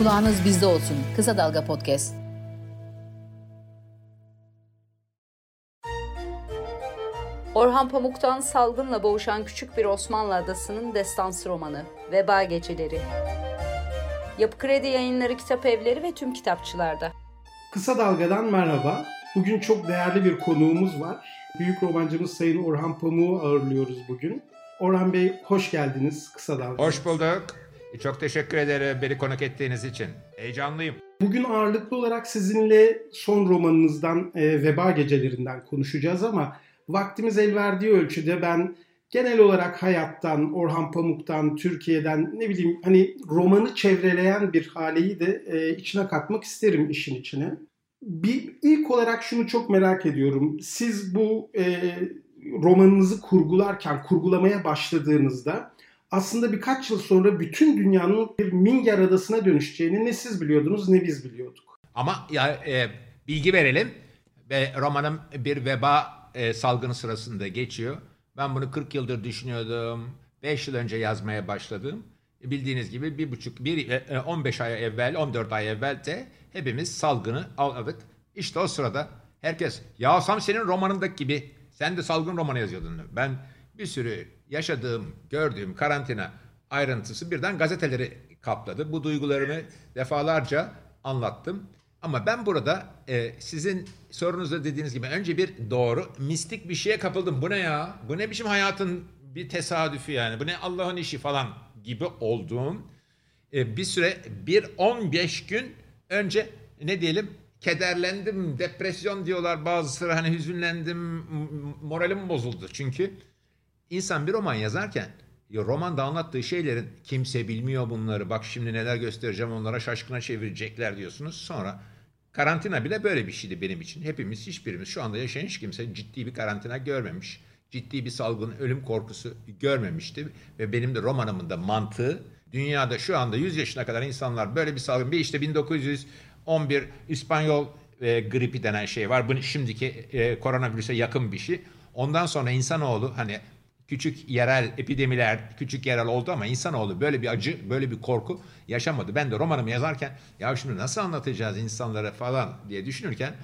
Kulağınız bizde olsun. Kısa Dalga Podcast. Orhan Pamuk'tan salgınla boğuşan küçük bir Osmanlı adasının destansı romanı Veba Geceleri. Yapı Kredi Yayınları Kitap Evleri ve tüm kitapçılarda. Kısa Dalga'dan merhaba. Bugün çok değerli bir konuğumuz var. Büyük romancımız Sayın Orhan Pamuk'u ağırlıyoruz bugün. Orhan Bey hoş geldiniz Kısa Dalga. Hoş bulduk. Çok teşekkür ederim beni konuk ettiğiniz için. Heyecanlıyım. Bugün ağırlıklı olarak sizinle son romanınızdan e, Veba Gecelerinden konuşacağız ama vaktimiz el verdiği ölçüde ben genel olarak hayattan, Orhan Pamuk'tan, Türkiye'den ne bileyim hani romanı çevreleyen bir haleyi de e, içine katmak isterim işin içine. Bir ilk olarak şunu çok merak ediyorum. Siz bu e, romanınızı kurgularken, kurgulamaya başladığınızda aslında birkaç yıl sonra bütün dünyanın bir Minger adasına dönüşeceğini ne siz biliyordunuz ne biz biliyorduk. Ama ya e, bilgi verelim. Ve romanım bir veba e, salgını sırasında geçiyor. Ben bunu 40 yıldır düşünüyordum. 5 yıl önce yazmaya başladım. Bildiğiniz gibi bir buçuk, bir, 15 e, ay evvel, 14 ay evvel de hepimiz salgını aldık. İşte o sırada herkes ya Sam senin romanındaki gibi sen de salgın romanı yazıyordun. Ben bir sürü yaşadığım, gördüğüm karantina ayrıntısı birden gazeteleri kapladı. Bu duygularımı defalarca anlattım. Ama ben burada e, sizin sorunuzda dediğiniz gibi önce bir doğru mistik bir şeye kapıldım. Bu ne ya? Bu ne biçim hayatın bir tesadüfü yani? Bu ne Allah'ın işi falan gibi olduğum e, bir süre bir 15 gün önce ne diyelim kederlendim, depresyon diyorlar bazıları hani hüzünlendim, moralim bozuldu çünkü İnsan bir roman yazarken ya romanda anlattığı şeylerin kimse bilmiyor bunları. Bak şimdi neler göstereceğim onlara şaşkına çevirecekler diyorsunuz. Sonra karantina bile böyle bir şeydi benim için. Hepimiz hiçbirimiz şu anda yaşayan hiç kimse ciddi bir karantina görmemiş. Ciddi bir salgın ölüm korkusu görmemişti. Ve benim de romanımın da mantığı dünyada şu anda 100 yaşına kadar insanlar böyle bir salgın bir işte 1911 İspanyol e, gripi denen şey var. Bu şimdiki e, koronavirüse yakın bir şey. Ondan sonra insanoğlu hani küçük yerel epidemiler, küçük yerel oldu ama insanoğlu böyle bir acı, böyle bir korku yaşamadı. Ben de romanımı yazarken ya şunu nasıl anlatacağız insanlara falan diye düşünürken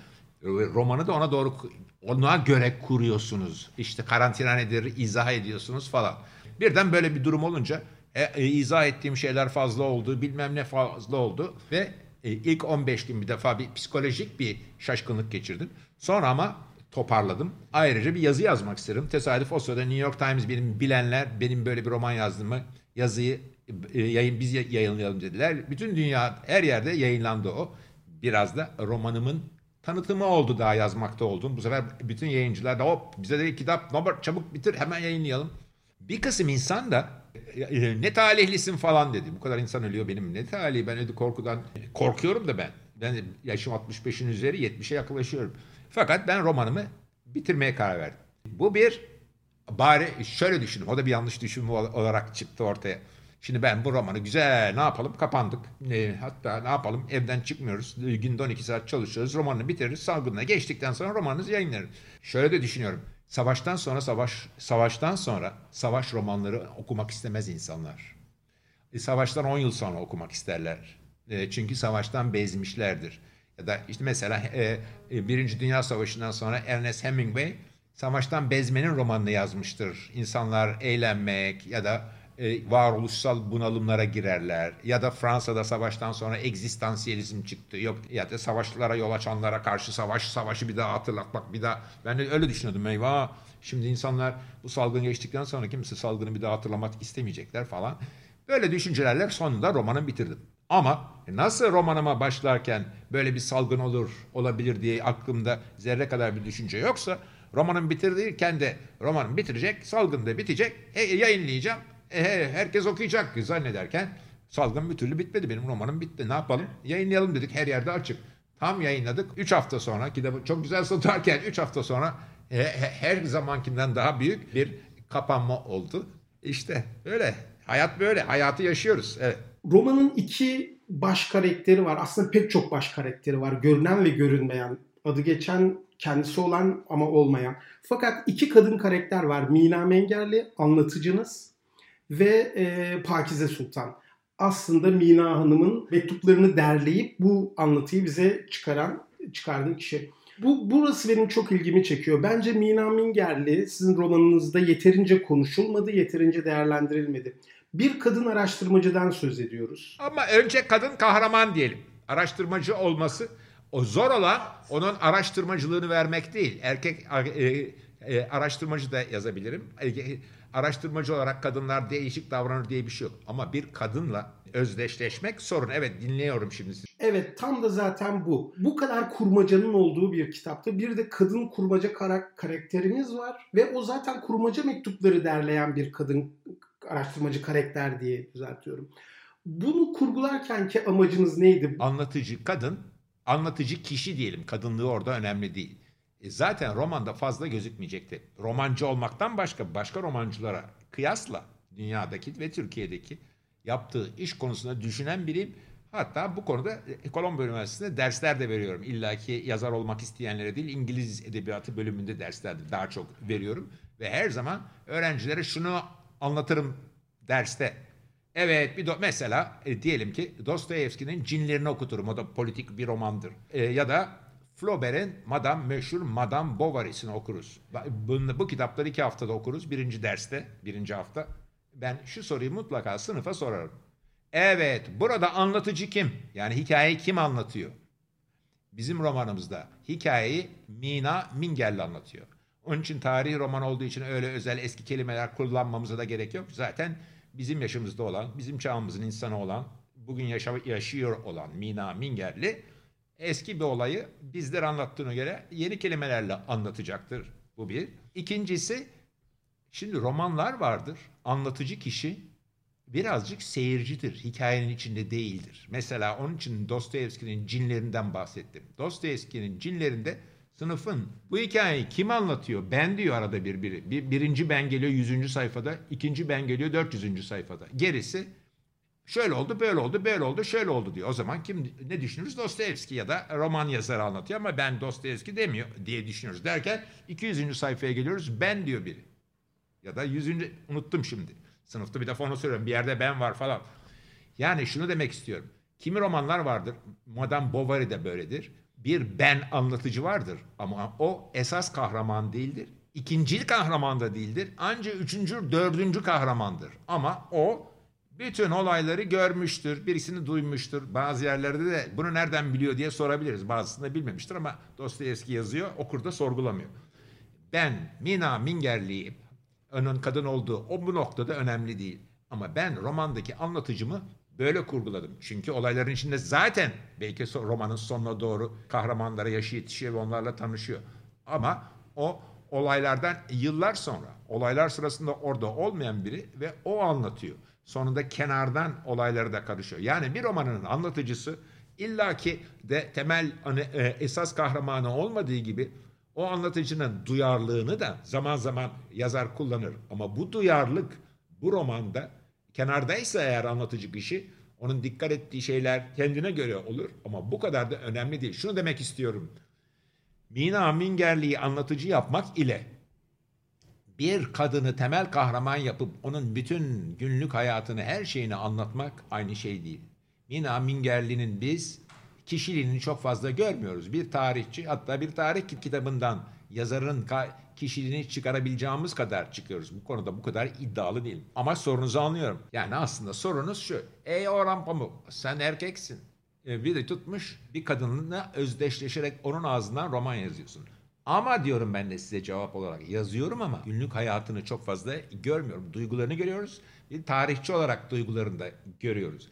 romanı da ona doğru ona göre kuruyorsunuz. İşte karantina nedir izah ediyorsunuz falan. Birden böyle bir durum olunca e, e, izah ettiğim şeyler fazla oldu, bilmem ne fazla oldu ve e, ilk 15 gün bir defa bir psikolojik bir şaşkınlık geçirdim. Sonra ama toparladım. Ayrıca bir yazı yazmak isterim. Tesadüf o sırada New York Times benim bilenler benim böyle bir roman yazdığımı yazıyı e, yayın biz yayınlayalım dediler. Bütün dünya her yerde yayınlandı o. Biraz da romanımın tanıtımı oldu daha yazmakta oldum. Bu sefer bütün yayıncılar da hop bize de kitap Robert çabuk bitir hemen yayınlayalım. Bir kısım insan da e, ne talihlisin falan dedi. Bu kadar insan ölüyor benim ne talihi ben öyle korkudan korkuyorum da ben. Ben yaşım 65'in üzeri 70'e yaklaşıyorum. Fakat ben romanımı bitirmeye karar verdim. Bu bir bari şöyle düşündüm. O da bir yanlış düşünme olarak çıktı ortaya. Şimdi ben bu romanı güzel ne yapalım kapandık. E, hatta ne yapalım evden çıkmıyoruz. Günde 12 saat çalışıyoruz. Romanını bitiririz. Salgınına geçtikten sonra romanınızı yayınlarız. Şöyle de düşünüyorum. Savaştan sonra savaş savaştan sonra savaş romanları okumak istemez insanlar. E, savaştan 10 yıl sonra okumak isterler. E, çünkü savaştan bezmişlerdir. Ya da işte mesela e, e, Birinci Dünya Savaşı'ndan sonra Ernest Hemingway savaştan bezmenin romanını yazmıştır. İnsanlar eğlenmek ya da e, varoluşsal bunalımlara girerler. Ya da Fransa'da savaştan sonra egzistansiyelizm çıktı. Yok ya da savaşlara yol açanlara karşı savaş, savaşı bir daha hatırlatmak bir daha. Ben de öyle düşünüyordum. Eyvah şimdi insanlar bu salgın geçtikten sonra kimse salgını bir daha hatırlamak istemeyecekler falan. Böyle düşüncelerle sonunda romanı bitirdim. Ama nasıl romanıma başlarken böyle bir salgın olur, olabilir diye aklımda zerre kadar bir düşünce yoksa romanım bitirdiğiken de romanım bitirecek, salgın da bitecek, e, yayınlayacağım, e, herkes okuyacak zannederken salgın bir türlü bitmedi. Benim romanım bitti. Ne yapalım? Yayınlayalım dedik. Her yerde açık. Tam yayınladık. 3 hafta sonra kitabı çok güzel satarken 3 hafta sonra e, her zamankinden daha büyük bir kapanma oldu. İşte öyle. Hayat böyle. Hayatı yaşıyoruz. Evet. Romanın iki baş karakteri var. Aslında pek çok baş karakteri var. Görünen ve görünmeyen. Adı geçen kendisi olan ama olmayan. Fakat iki kadın karakter var. Mina Mengerli, anlatıcınız ve e, Pakize Sultan. aslında Mina Hanım'ın mektuplarını derleyip bu anlatıyı bize çıkaran çıkardığı kişi. Bu burası benim çok ilgimi çekiyor. Bence Mina Mingerli sizin romanınızda yeterince konuşulmadı, yeterince değerlendirilmedi. Bir kadın araştırmacıdan söz ediyoruz. Ama önce kadın kahraman diyelim. Araştırmacı olması o zor olan onun araştırmacılığını vermek değil. Erkek e, e, araştırmacı da yazabilirim. E, araştırmacı olarak kadınlar değişik davranır diye bir şey yok. Ama bir kadınla özdeşleşmek sorun. Evet dinliyorum şimdi sizi. Evet tam da zaten bu. Bu kadar kurmacanın olduğu bir kitapta bir de kadın kurmaca karak karakterimiz var. Ve o zaten kurmaca mektupları derleyen bir kadın araştırmacı karakter diye düzeltiyorum. Bunu kurgularken ki amacınız neydi? Anlatıcı kadın, anlatıcı kişi diyelim. Kadınlığı orada önemli değil. E zaten romanda fazla gözükmeyecekti. Romancı olmaktan başka başka romancılara kıyasla dünyadaki ve Türkiye'deki yaptığı iş konusunda düşünen biriyim. Hatta bu konuda Kolombo Üniversitesi'nde dersler de veriyorum. İlla ki yazar olmak isteyenlere değil İngiliz Edebiyatı bölümünde dersler daha çok veriyorum. Ve her zaman öğrencilere şunu anlatırım derste. Evet bir do- mesela e, diyelim ki Dostoyevski'nin Cinlerini okuturum. O da politik bir romandır. E, ya da Flaubert'in Madame meşhur Madame Bovary'sini okuruz. Bunu, bu kitapları iki haftada okuruz. Birinci derste, birinci hafta. Ben şu soruyu mutlaka sınıfa sorarım. Evet, burada anlatıcı kim? Yani hikayeyi kim anlatıyor? Bizim romanımızda hikayeyi Mina Mingerli anlatıyor. Onun için tarihi roman olduğu için öyle özel eski kelimeler kullanmamıza da gerek yok. Zaten bizim yaşımızda olan, bizim çağımızın insanı olan, bugün yaşa yaşıyor olan Mina Mingerli eski bir olayı bizler anlattığına göre yeni kelimelerle anlatacaktır. Bu bir. İkincisi, şimdi romanlar vardır. Anlatıcı kişi birazcık seyircidir. Hikayenin içinde değildir. Mesela onun için Dostoyevski'nin cinlerinden bahsettim. Dostoyevski'nin cinlerinde sınıfın bu hikayeyi kim anlatıyor? Ben diyor arada bir biri. Bir, birinci ben geliyor 100. sayfada, ikinci ben geliyor 400. sayfada. Gerisi şöyle oldu, böyle oldu, böyle oldu, şöyle oldu diyor. O zaman kim ne düşünürüz? Dostoyevski ya da roman yazarı anlatıyor ama ben Dostoyevski demiyor diye düşünüyoruz. Derken 200. sayfaya geliyoruz. Ben diyor biri. Ya da 100. unuttum şimdi. Sınıfta bir defa onu söylüyorum. Bir yerde ben var falan. Yani şunu demek istiyorum. Kimi romanlar vardır. Madame Bovary de böyledir bir ben anlatıcı vardır ama o esas kahraman değildir. İkincil kahraman da değildir. Ancak üçüncü, dördüncü kahramandır. Ama o bütün olayları görmüştür, birisini duymuştur. Bazı yerlerde de bunu nereden biliyor diye sorabiliriz. Bazısında bilmemiştir ama Dostoyevski yazıyor, okur da sorgulamıyor. Ben Mina Mingerli'yim. Onun kadın olduğu o bu noktada önemli değil. Ama ben romandaki anlatıcımı böyle kurguladım. Çünkü olayların içinde zaten belki romanın sonuna doğru kahramanlara yaşı yetişiyor ve onlarla tanışıyor. Ama o olaylardan yıllar sonra, olaylar sırasında orada olmayan biri ve o anlatıyor. Sonunda kenardan olayları da karışıyor. Yani bir romanın anlatıcısı illaki de temel hani, e, esas kahramanı olmadığı gibi o anlatıcının duyarlılığını da zaman zaman yazar kullanır. Ama bu duyarlılık bu romanda kenardaysa eğer anlatıcı kişi onun dikkat ettiği şeyler kendine göre olur ama bu kadar da önemli değil. Şunu demek istiyorum. Mina Mingerli'yi anlatıcı yapmak ile bir kadını temel kahraman yapıp onun bütün günlük hayatını, her şeyini anlatmak aynı şey değil. Mina Mingerli'nin biz kişiliğini çok fazla görmüyoruz. Bir tarihçi hatta bir tarih kitabından yazarın kişiliğini çıkarabileceğimiz kadar çıkıyoruz. Bu konuda bu kadar iddialı değilim. Ama sorunuzu anlıyorum. Yani aslında sorunuz şu. Ey Orhan Pamuk sen erkeksin. E, bir de tutmuş bir kadınla özdeşleşerek onun ağzından roman yazıyorsun. Ama diyorum ben de size cevap olarak yazıyorum ama günlük hayatını çok fazla görmüyorum. Duygularını görüyoruz. Bir tarihçi olarak duygularını da görüyoruz.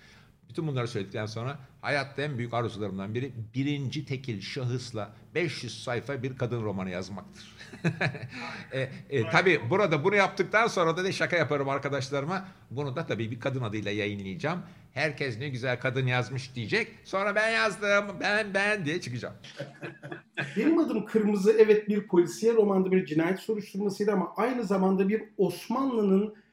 Bütün bunları söyledikten sonra hayatta en büyük arzularımdan biri birinci tekil şahısla 500 sayfa bir kadın romanı yazmaktır. e, e, tabii burada bunu yaptıktan sonra da de şaka yaparım arkadaşlarıma. Bunu da tabii bir kadın adıyla yayınlayacağım. Herkes ne güzel kadın yazmış diyecek. Sonra ben yazdım, ben ben diye çıkacağım. Benim adım Kırmızı evet bir polisiye romanda bir cinayet soruşturmasıydı ama aynı zamanda bir Osmanlı'nın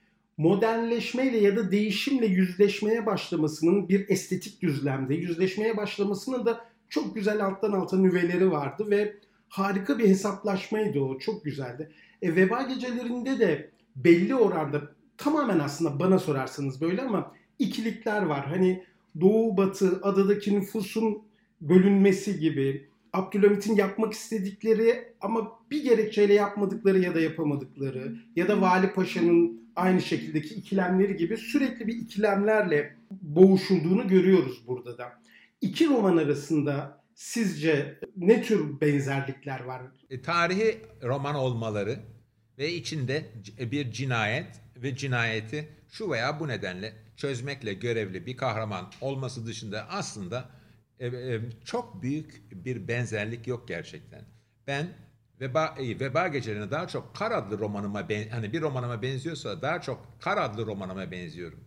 modernleşmeyle ya da değişimle yüzleşmeye başlamasının bir estetik düzlemde yüzleşmeye başlamasının da çok güzel alttan alta nüveleri vardı ve harika bir hesaplaşmaydı o. Çok güzeldi. E, veba gecelerinde de belli oranda tamamen aslında bana sorarsanız böyle ama ikilikler var. Hani Doğu Batı adadaki nüfusun bölünmesi gibi Abdülhamit'in yapmak istedikleri ama bir gerekçeyle yapmadıkları ya da yapamadıkları ya da Vali Paşa'nın aynı şekildeki ikilemleri gibi sürekli bir ikilemlerle boğuşulduğunu görüyoruz burada da. İki roman arasında sizce ne tür benzerlikler var? E, tarihi roman olmaları ve içinde bir cinayet ve cinayeti şu veya bu nedenle çözmekle görevli bir kahraman olması dışında aslında e, e, çok büyük bir benzerlik yok gerçekten. Ben Veba, e, Veba Gecelerine daha çok Kar adlı romanıma ben, hani bir romanıma benziyorsa daha çok Kar adlı romanıma benziyorum.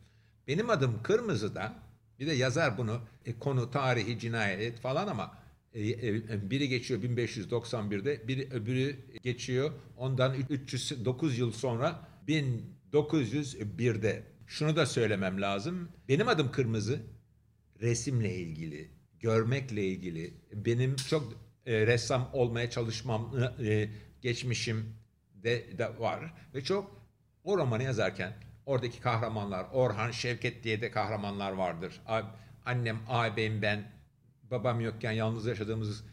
Benim adım Kırmızı'da bir de yazar bunu e, konu tarihi cinayet falan ama e, e, biri geçiyor 1591'de biri öbürü geçiyor ondan 309 yıl sonra 1901'de. Şunu da söylemem lazım. Benim adım Kırmızı resimle ilgili, görmekle ilgili. Benim çok e, ressam olmaya çalışmam e, geçmişim de, de var ve çok o romanı yazarken oradaki kahramanlar Orhan Şevket diye de kahramanlar vardır. Annem, ağabeyim ben babam yokken yalnız yaşadığımız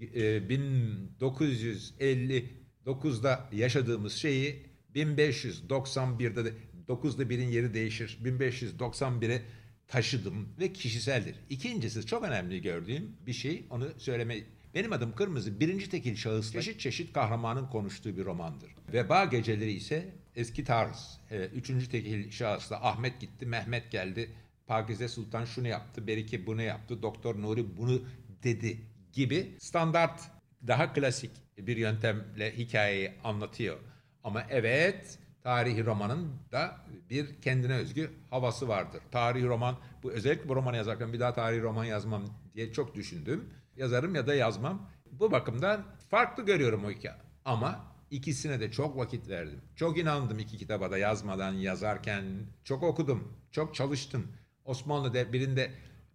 e, 1959'da yaşadığımız şeyi 1591'de de 9'da birin yeri değişir. 1591'e taşıdım ve kişiseldir. İkincisi çok önemli gördüğüm bir şey onu söylemeyi benim adım Kırmızı birinci tekil şahısla çeşit çeşit kahramanın konuştuğu bir romandır. Veba Geceleri ise eski tarz. E, üçüncü tekil şahısla Ahmet gitti, Mehmet geldi. Pakize Sultan şunu yaptı, Berike bunu yaptı, Doktor Nuri bunu dedi gibi standart daha klasik bir yöntemle hikayeyi anlatıyor. Ama evet tarihi romanın da bir kendine özgü havası vardır. Tarihi roman, bu özellikle bu romanı yazarken bir daha tarihi roman yazmam diye çok düşündüm. Yazarım ya da yazmam. Bu bakımdan farklı görüyorum o hikaye. Ama ikisine de çok vakit verdim. Çok inandım iki kitaba da yazmadan, yazarken. Çok okudum, çok çalıştım. Osmanlı de birinde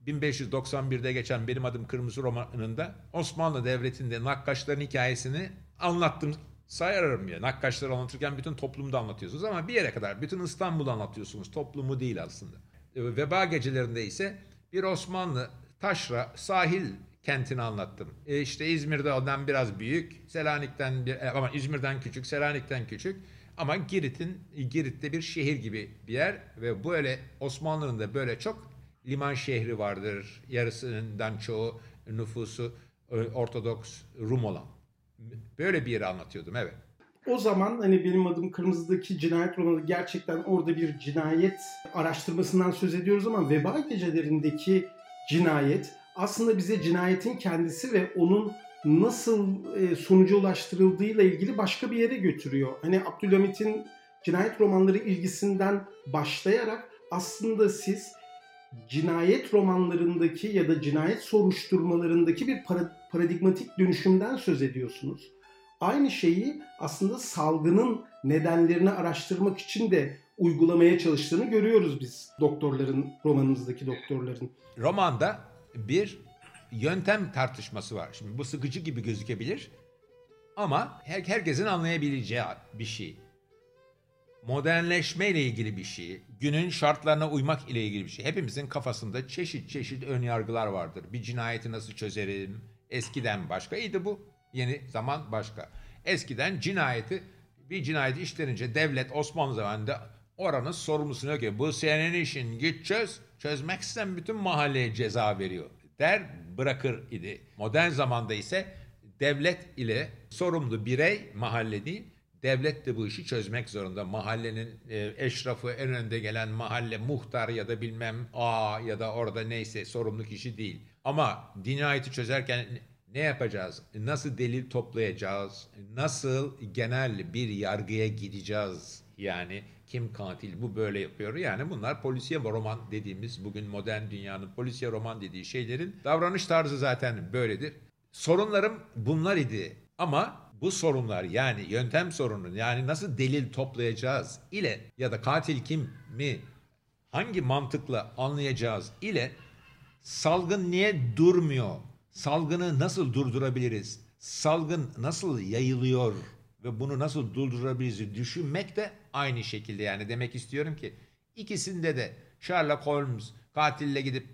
1591'de geçen Benim Adım Kırmızı romanında Osmanlı Devleti'nde nakkaşların hikayesini anlattım sayarım ya. Nakkaşları anlatırken bütün toplumu da anlatıyorsunuz ama bir yere kadar bütün İstanbul'u anlatıyorsunuz. Toplumu değil aslında. Veba gecelerinde ise bir Osmanlı taşra sahil kentini anlattım. E işte İzmir'de ondan biraz büyük, Selanik'ten bir, e, ama İzmir'den küçük, Selanik'ten küçük. Ama Girit'in Girit'te bir şehir gibi bir yer ve böyle Osmanlı'nın da böyle çok liman şehri vardır. Yarısından çoğu nüfusu e, Ortodoks Rum olan. Böyle bir yeri anlatıyordum evet. O zaman hani benim adım Kırmızı'daki cinayet romanı gerçekten orada bir cinayet araştırmasından söz ediyoruz ama veba gecelerindeki cinayet aslında bize cinayetin kendisi ve onun nasıl e, sonuca ulaştırıldığıyla ilgili başka bir yere götürüyor. Hani Abdülhamit'in cinayet romanları ilgisinden başlayarak aslında siz cinayet romanlarındaki ya da cinayet soruşturmalarındaki bir paradigmatik dönüşümden söz ediyorsunuz. Aynı şeyi aslında salgının nedenlerini araştırmak için de uygulamaya çalıştığını görüyoruz biz doktorların, romanımızdaki doktorların. Romanda bir yöntem tartışması var. Şimdi bu sıkıcı gibi gözükebilir ama her, herkesin anlayabileceği bir şey modernleşme ile ilgili bir şey, günün şartlarına uymak ile ilgili bir şey. Hepimizin kafasında çeşit çeşit ön yargılar vardır. Bir cinayeti nasıl çözerim? Eskiden başkaydı bu. Yeni zaman başka. Eskiden cinayeti bir cinayeti işlenince devlet Osmanlı zamanında oranın sorumlusunu yok ki bu senin işin git çöz. Çözmeksen bütün mahalleye ceza veriyor der bırakır idi. Modern zamanda ise devlet ile sorumlu birey mahalle değil Devlet de bu işi çözmek zorunda. Mahallenin e, eşrafı en önde gelen mahalle muhtar ya da bilmem a ya da orada neyse sorumlu kişi değil. Ama dinayeti çözerken ne yapacağız? Nasıl delil toplayacağız? Nasıl genel bir yargıya gideceğiz? Yani kim katil bu böyle yapıyor. Yani bunlar polisiye roman dediğimiz bugün modern dünyanın polisiye roman dediği şeylerin davranış tarzı zaten böyledir. Sorunlarım bunlar idi. Ama bu sorunlar yani yöntem sorunu yani nasıl delil toplayacağız ile ya da katil kim mi hangi mantıkla anlayacağız ile salgın niye durmuyor? Salgını nasıl durdurabiliriz? Salgın nasıl yayılıyor ve bunu nasıl durdurabiliriz düşünmek de aynı şekilde yani demek istiyorum ki İkisinde de Sherlock Holmes katille gidip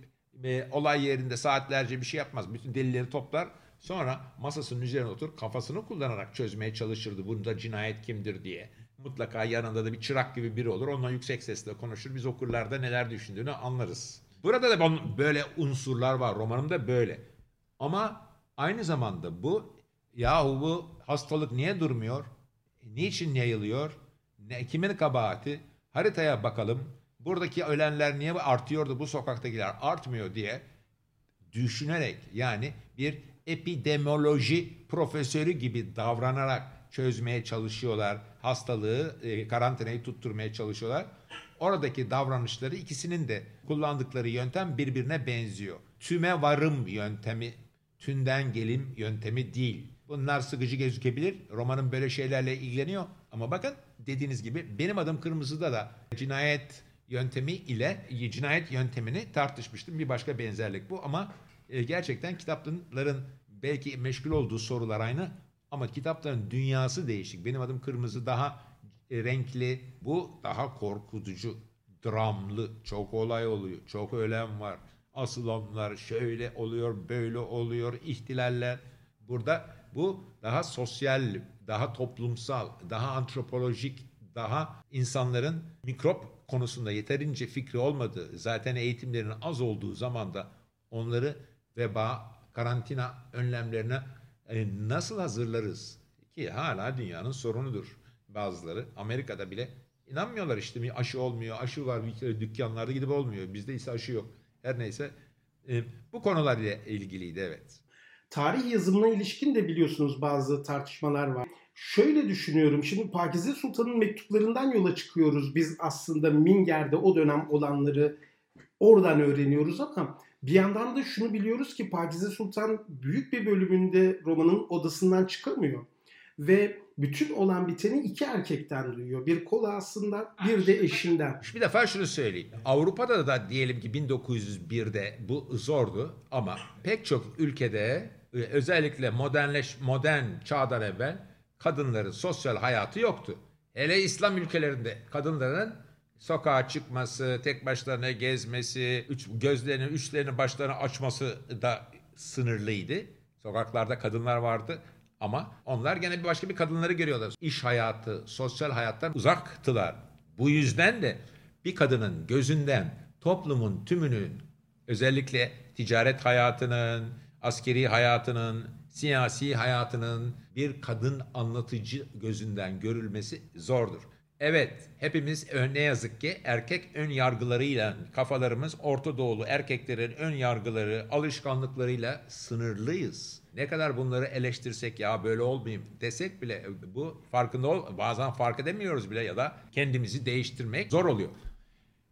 e, olay yerinde saatlerce bir şey yapmaz. Bütün delilleri toplar. Sonra masasının üzerine otur kafasını kullanarak çözmeye çalışırdı. Bunda cinayet kimdir diye. Mutlaka yanında da bir çırak gibi biri olur. Onunla yüksek sesle konuşur. Biz okurlarda neler düşündüğünü anlarız. Burada da böyle unsurlar var. Romanımda böyle. Ama aynı zamanda bu yahu bu hastalık niye durmuyor? Niçin yayılıyor? Ne, kimin kabahati? Haritaya bakalım. Buradaki ölenler niye artıyor da bu sokaktakiler artmıyor diye düşünerek yani bir epidemioloji profesörü gibi davranarak çözmeye çalışıyorlar. Hastalığı, e, karantinayı tutturmaya çalışıyorlar. Oradaki davranışları ikisinin de kullandıkları yöntem birbirine benziyor. Tüme varım yöntemi, tünden gelim yöntemi değil. Bunlar sıkıcı gözükebilir. Romanın böyle şeylerle ilgileniyor. Ama bakın dediğiniz gibi benim adım Kırmızı'da da cinayet yöntemi ile cinayet yöntemini tartışmıştım. Bir başka benzerlik bu ama e, gerçekten kitapların belki meşgul olduğu sorular aynı ama kitapların dünyası değişik. Benim adım Kırmızı daha e, renkli, bu daha korkutucu, dramlı, çok olay oluyor, çok ölen var. Asılanlar şöyle oluyor, böyle oluyor, ihtilaller. Burada bu daha sosyal, daha toplumsal, daha antropolojik, daha insanların mikrop konusunda yeterince fikri olmadığı, zaten eğitimlerinin az olduğu zamanda onları veba, karantina önlemlerine e, nasıl hazırlarız? Ki hala dünyanın sorunudur bazıları. Amerika'da bile inanmıyorlar işte aşı olmuyor, aşı var bir dükkanlarda gidip olmuyor. Bizde ise aşı yok. Her neyse e, bu konularla ilgiliydi evet. Tarih yazımına ilişkin de biliyorsunuz bazı tartışmalar var. Şöyle düşünüyorum. Şimdi Pakize Sultan'ın mektuplarından yola çıkıyoruz. Biz aslında Minger'de o dönem olanları oradan öğreniyoruz ama bir yandan da şunu biliyoruz ki Pakize Sultan büyük bir bölümünde romanın odasından çıkamıyor. Ve bütün olan biteni iki erkekten duyuyor. Bir kola aslında bir de eşinden. Bir defa şunu söyleyeyim. Avrupa'da da diyelim ki 1901'de bu zordu ama pek çok ülkede e, özellikle modernleş modern çağdan evvel kadınların sosyal hayatı yoktu. Hele İslam ülkelerinde kadınların sokağa çıkması, tek başlarına gezmesi, üç, gözlerini, üçlerini başlarına açması da sınırlıydı. Sokaklarda kadınlar vardı ama onlar gene bir başka bir kadınları görüyorlar. İş hayatı, sosyal hayattan uzaktılar. Bu yüzden de bir kadının gözünden toplumun tümünün özellikle ticaret hayatının, askeri hayatının, siyasi hayatının bir kadın anlatıcı gözünden görülmesi zordur. Evet, hepimiz ne yazık ki erkek ön yargılarıyla kafalarımız Orta Doğulu erkeklerin ön yargıları, alışkanlıklarıyla sınırlıyız. Ne kadar bunları eleştirsek ya böyle olmayayım desek bile bu farkında ol bazen fark edemiyoruz bile ya da kendimizi değiştirmek zor oluyor.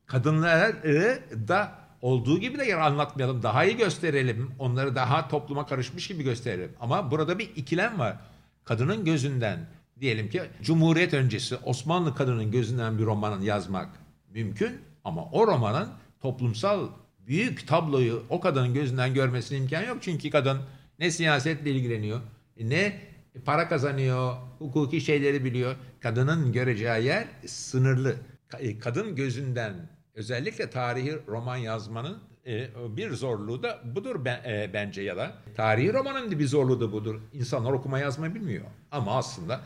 Kadınları da olduğu gibi de yer anlatmayalım. Daha iyi gösterelim. Onları daha topluma karışmış gibi gösterelim. Ama burada bir ikilem var. Kadının gözünden diyelim ki Cumhuriyet öncesi Osmanlı kadının gözünden bir romanın yazmak mümkün ama o romanın toplumsal büyük tabloyu o kadının gözünden görmesine imkan yok. Çünkü kadın ne siyasetle ilgileniyor, ne para kazanıyor, hukuki şeyleri biliyor. Kadının göreceği yer sınırlı. E, kadın gözünden özellikle tarihi roman yazmanın e, bir zorluğu da budur e, bence ya da tarihi romanın bir zorluğu da budur. İnsanlar okuma yazma bilmiyor. Ama aslında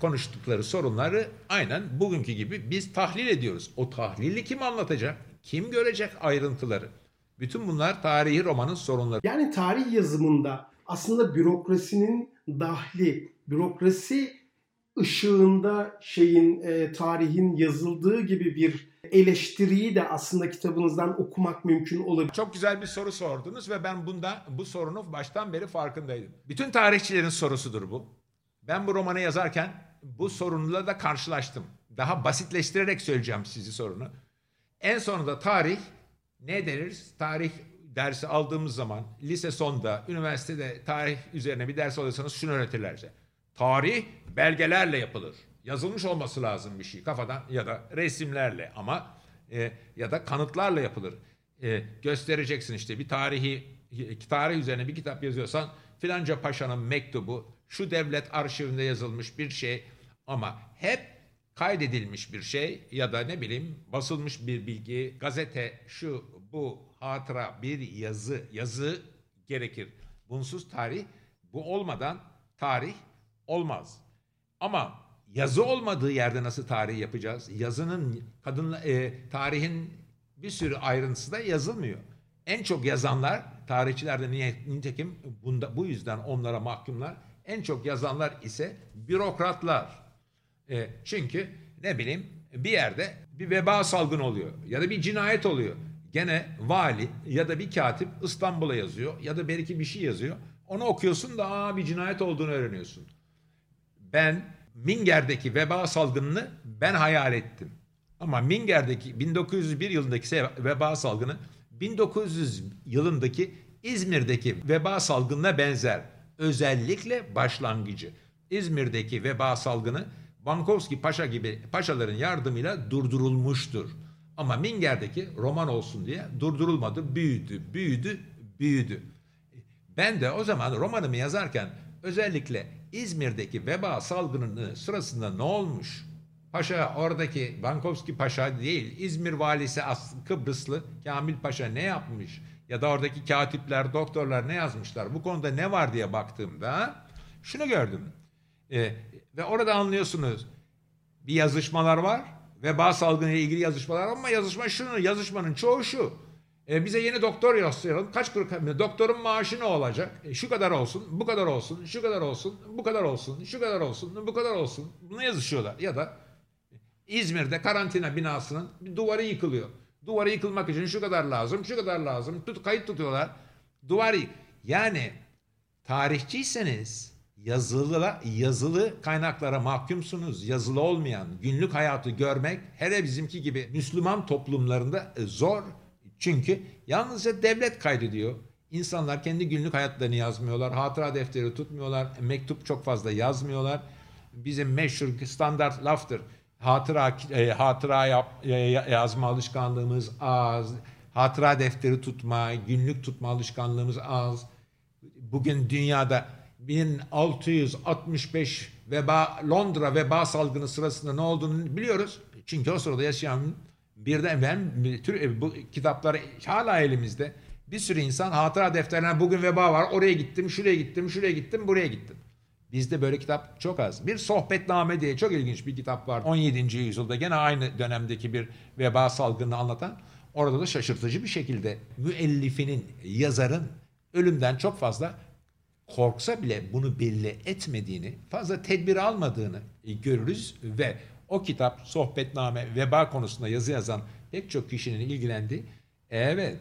konuştukları sorunları aynen bugünkü gibi biz tahlil ediyoruz. O tahlili kim anlatacak? Kim görecek ayrıntıları? Bütün bunlar tarihi romanın sorunları. Yani tarih yazımında aslında bürokrasinin dahli, bürokrasi ışığında şeyin e, tarihin yazıldığı gibi bir eleştiriyi de aslında kitabınızdan okumak mümkün olabilir. Çok güzel bir soru sordunuz ve ben bunda bu sorunu baştan beri farkındaydım. Bütün tarihçilerin sorusudur bu. Ben bu romanı yazarken bu sorunla da karşılaştım. Daha basitleştirerek söyleyeceğim sizi sorunu. En sonunda tarih ne deriz? Tarih dersi aldığımız zaman lise sonda, üniversitede tarih üzerine bir ders alırsanız şunu öğretirlerse. Tarih belgelerle yapılır. Yazılmış olması lazım bir şey kafadan ya da resimlerle ama e, ya da kanıtlarla yapılır. E, göstereceksin işte bir tarihi tarih üzerine bir kitap yazıyorsan filanca paşanın mektubu şu devlet arşivinde yazılmış bir şey ama hep kaydedilmiş bir şey ya da ne bileyim basılmış bir bilgi, gazete, şu bu hatıra, bir yazı, yazı gerekir. Bunsuz tarih, bu olmadan tarih olmaz. Ama yazı olmadığı yerde nasıl tarih yapacağız? Yazının kadınla e, tarihin bir sürü ayrıntısı da yazılmıyor. En çok yazanlar tarihçilerde niye nitekim bunda bu yüzden onlara mahkumlar. En çok yazanlar ise bürokratlar. E, çünkü ne bileyim bir yerde bir veba salgını oluyor ya da bir cinayet oluyor. Gene vali ya da bir katip İstanbul'a yazıyor ya da belki bir şey yazıyor. Onu okuyorsun da aa bir cinayet olduğunu öğreniyorsun. Ben Minger'deki veba salgınını ben hayal ettim. Ama Minger'deki 1901 yılındaki veba salgını 1900 yılındaki İzmir'deki veba salgınına benzer. Özellikle başlangıcı. İzmir'deki veba salgını Bankovski Paşa gibi paşaların yardımıyla durdurulmuştur. Ama Minger'deki roman olsun diye durdurulmadı. Büyüdü, büyüdü, büyüdü. Ben de o zaman romanımı yazarken özellikle İzmir'deki veba salgının sırasında ne olmuş? Paşa oradaki Bankovski Paşa değil İzmir valisi Kıbrıslı Kamil Paşa ne yapmış? Ya da oradaki katipler, doktorlar ne yazmışlar? Bu konuda ne var diye baktığımda şunu gördüm. Ee, ve orada anlıyorsunuz bir yazışmalar var. Veba salgını ile ilgili yazışmalar ama yazışma şunu, yazışmanın çoğu şu. E, bize yeni doktor gösterelim. Kaç kuruş doktorun maaşı ne olacak? E, şu kadar olsun, bu kadar olsun, şu kadar olsun, bu kadar olsun, şu kadar olsun, bu kadar olsun. Bunu yazışıyorlar. Ya da İzmir'de karantina binasının bir duvarı yıkılıyor. Duvarı yıkılmak için şu kadar lazım, şu kadar lazım. Tut, kayıt tutuyorlar. Duvar yani tarihçiyseniz yazılı yazılı kaynaklara mahkumsunuz. Yazılı olmayan günlük hayatı görmek hele bizimki gibi Müslüman toplumlarında e, zor. Çünkü yalnızca devlet kaydediyor. İnsanlar kendi günlük hayatlarını yazmıyorlar. Hatıra defteri tutmuyorlar. Mektup çok fazla yazmıyorlar. Bizim meşhur standart laftır. Hatıra e, hatıra yap, e, yazma alışkanlığımız az. Hatıra defteri tutma, günlük tutma alışkanlığımız az. Bugün dünyada 1665 veba Londra veba salgını sırasında ne olduğunu biliyoruz. Çünkü o sırada yaşayan birden ben tür, bu kitaplar hala elimizde. Bir sürü insan hatıra defterlerine bugün veba var. Oraya gittim, şuraya gittim, şuraya gittim, buraya gittim. Bizde böyle kitap çok az. Bir sohbetname diye çok ilginç bir kitap var. 17. yüzyılda gene aynı dönemdeki bir veba salgını anlatan. Orada da şaşırtıcı bir şekilde müellifinin, yazarın ölümden çok fazla korksa bile bunu belli etmediğini, fazla tedbir almadığını görürüz ve o kitap sohbetname veba konusunda yazı yazan pek çok kişinin ilgilendiği evet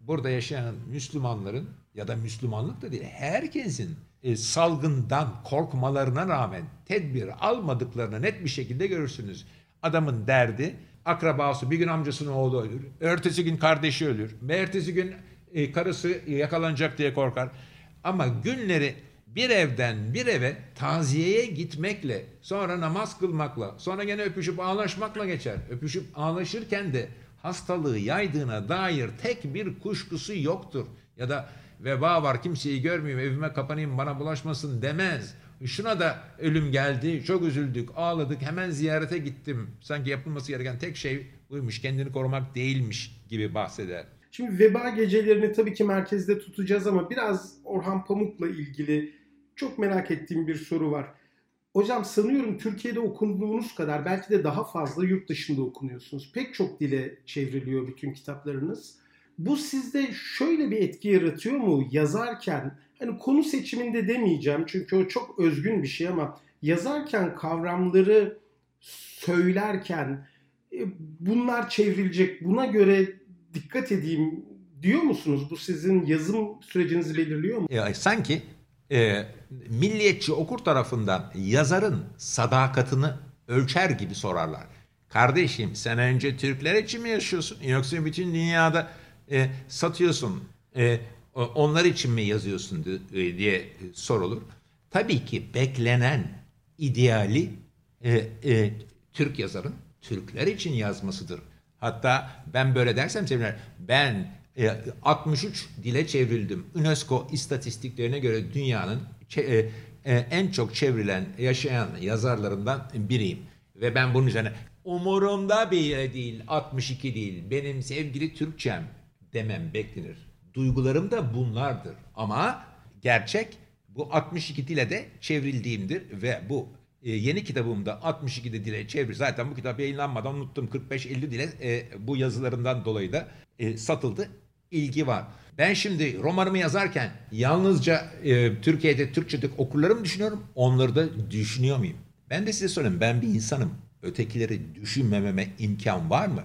burada yaşayan Müslümanların ya da Müslümanlık da değil herkesin e, salgından korkmalarına rağmen tedbir almadıklarını net bir şekilde görürsünüz. Adamın derdi akrabası bir gün amcasının oğlu ölür. Ertesi gün kardeşi ölür. Ertesi gün e, karısı yakalanacak diye korkar. Ama günleri bir evden bir eve taziyeye gitmekle, sonra namaz kılmakla, sonra gene öpüşüp ağlaşmakla geçer. Öpüşüp ağlaşırken de hastalığı yaydığına dair tek bir kuşkusu yoktur. Ya da veba var kimseyi görmeyeyim evime kapanayım bana bulaşmasın demez. Şuna da ölüm geldi çok üzüldük ağladık hemen ziyarete gittim. Sanki yapılması gereken tek şey buymuş kendini korumak değilmiş gibi bahseder. Şimdi veba gecelerini tabii ki merkezde tutacağız ama biraz Orhan Pamuk'la ilgili çok merak ettiğim bir soru var. Hocam sanıyorum Türkiye'de okunduğunuz kadar belki de daha fazla yurt dışında okunuyorsunuz. Pek çok dile çevriliyor bütün kitaplarınız. Bu sizde şöyle bir etki yaratıyor mu yazarken? Hani konu seçiminde demeyeceğim çünkü o çok özgün bir şey ama yazarken kavramları söylerken e, bunlar çevrilecek. Buna göre dikkat edeyim diyor musunuz? Bu sizin yazım sürecinizi belirliyor mu? Ya, sanki e, milliyetçi okur tarafından yazarın sadakatini ölçer gibi sorarlar. Kardeşim sen önce Türkler için mi yaşıyorsun yoksa bütün dünyada e, satıyorsun e, onlar için mi yazıyorsun e, diye sorulur. Tabii ki beklenen ideali e, e, Türk yazarın Türkler için yazmasıdır. Hatta ben böyle dersem sevinirim. Ben e, 63 dile çevrildim. UNESCO istatistiklerine göre dünyanın en çok çevrilen, yaşayan yazarlarından biriyim. Ve ben bunun üzerine umurumda bile değil 62 değil benim sevgili Türkçem demem beklenir. Duygularım da bunlardır ama gerçek bu 62 dile de çevrildiğimdir ve bu e, yeni kitabımda 62 dile çevir. Zaten bu kitap yayınlanmadan unuttum 45-50 dile e, bu yazılarından dolayı da e, satıldı. İlgi var. Ben şimdi romanımı yazarken yalnızca e, Türkiye'de Türkçe'de okurlarımı düşünüyorum. Onları da düşünüyor muyum? Ben de size söyleyeyim ben bir insanım. Ötekileri düşünmememe imkan var mı?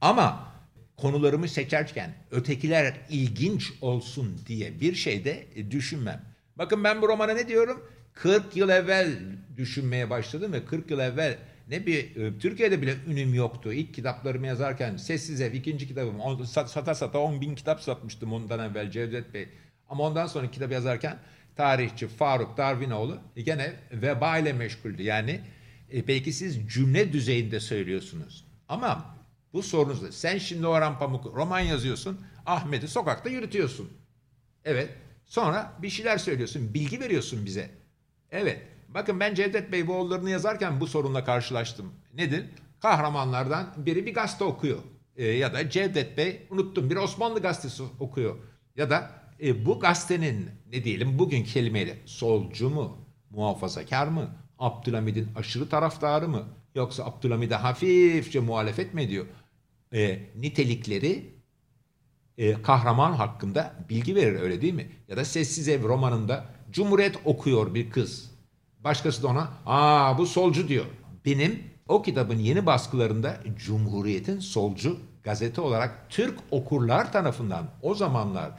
Ama konularımı seçerken ötekiler ilginç olsun diye bir şey de düşünmem. Bakın ben bu romana ne diyorum? 40 yıl evvel düşünmeye başladım ve 40 yıl evvel ne bir e, Türkiye'de bile ünüm yoktu. İlk kitaplarımı yazarken Sessiz Ev ikinci kitabım on, sata sata 10 bin kitap satmıştım ondan evvel Cevdet Bey. Ama ondan sonra kitap yazarken tarihçi Faruk Darwinoğlu gene veba ile meşguldü. Yani e, belki siz cümle düzeyinde söylüyorsunuz. Ama bu sorunuz Sen şimdi Orhan Pamuk roman yazıyorsun. Ahmet'i sokakta yürütüyorsun. Evet. Sonra bir şeyler söylüyorsun. Bilgi veriyorsun bize. Evet. Bakın ben Cevdet Bey bu oğullarını yazarken bu sorunla karşılaştım. Nedir? Kahramanlardan biri bir gazete okuyor. E, ya da Cevdet Bey unuttum bir Osmanlı gazetesi okuyor. Ya da e, bu gazetenin ne diyelim bugün kelimeyle solcu mu, muhafazakar mı, Abdülhamid'in aşırı taraftarı mı yoksa Abdülhamid'e hafifçe muhalefet mi ediyor? E, nitelikleri e, kahraman hakkında bilgi verir öyle değil mi? Ya da Sessiz Ev romanında Cumhuriyet okuyor bir kız. Başkası da ona aa bu solcu diyor. Benim o kitabın yeni baskılarında Cumhuriyet'in solcu gazete olarak Türk okurlar tarafından o zamanlar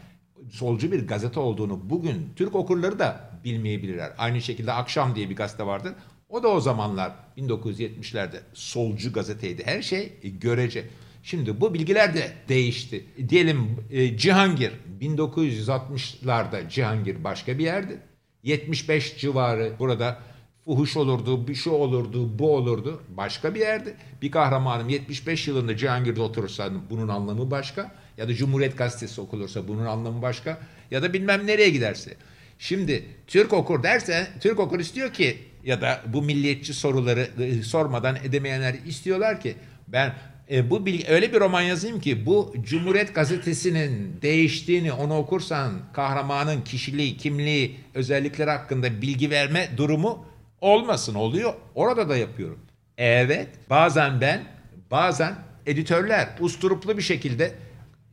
solcu bir gazete olduğunu bugün Türk okurları da bilmeyebilirler. Aynı şekilde Akşam diye bir gazete vardı. O da o zamanlar 1970'lerde solcu gazeteydi. Her şey görece. Şimdi bu bilgiler de değişti. Diyelim e, Cihangir 1960'larda Cihangir başka bir yerdi. 75 civarı burada fuhuş olurdu, bir şey olurdu, bu olurdu. Başka bir yerde. Bir kahramanım 75 yılında Cihangir'de oturursa bunun anlamı başka. Ya da Cumhuriyet Gazetesi okulursa bunun anlamı başka. Ya da bilmem nereye giderse. Şimdi Türk okur derse, Türk okur istiyor ki ya da bu milliyetçi soruları e, sormadan edemeyenler istiyorlar ki ben e, bu bilgi, öyle bir roman yazayım ki bu Cumhuriyet Gazetesi'nin değiştiğini onu okursan kahramanın kişiliği, kimliği, özellikleri hakkında bilgi verme durumu olmasın oluyor. Orada da yapıyorum. Evet bazen ben bazen editörler usturuplu bir şekilde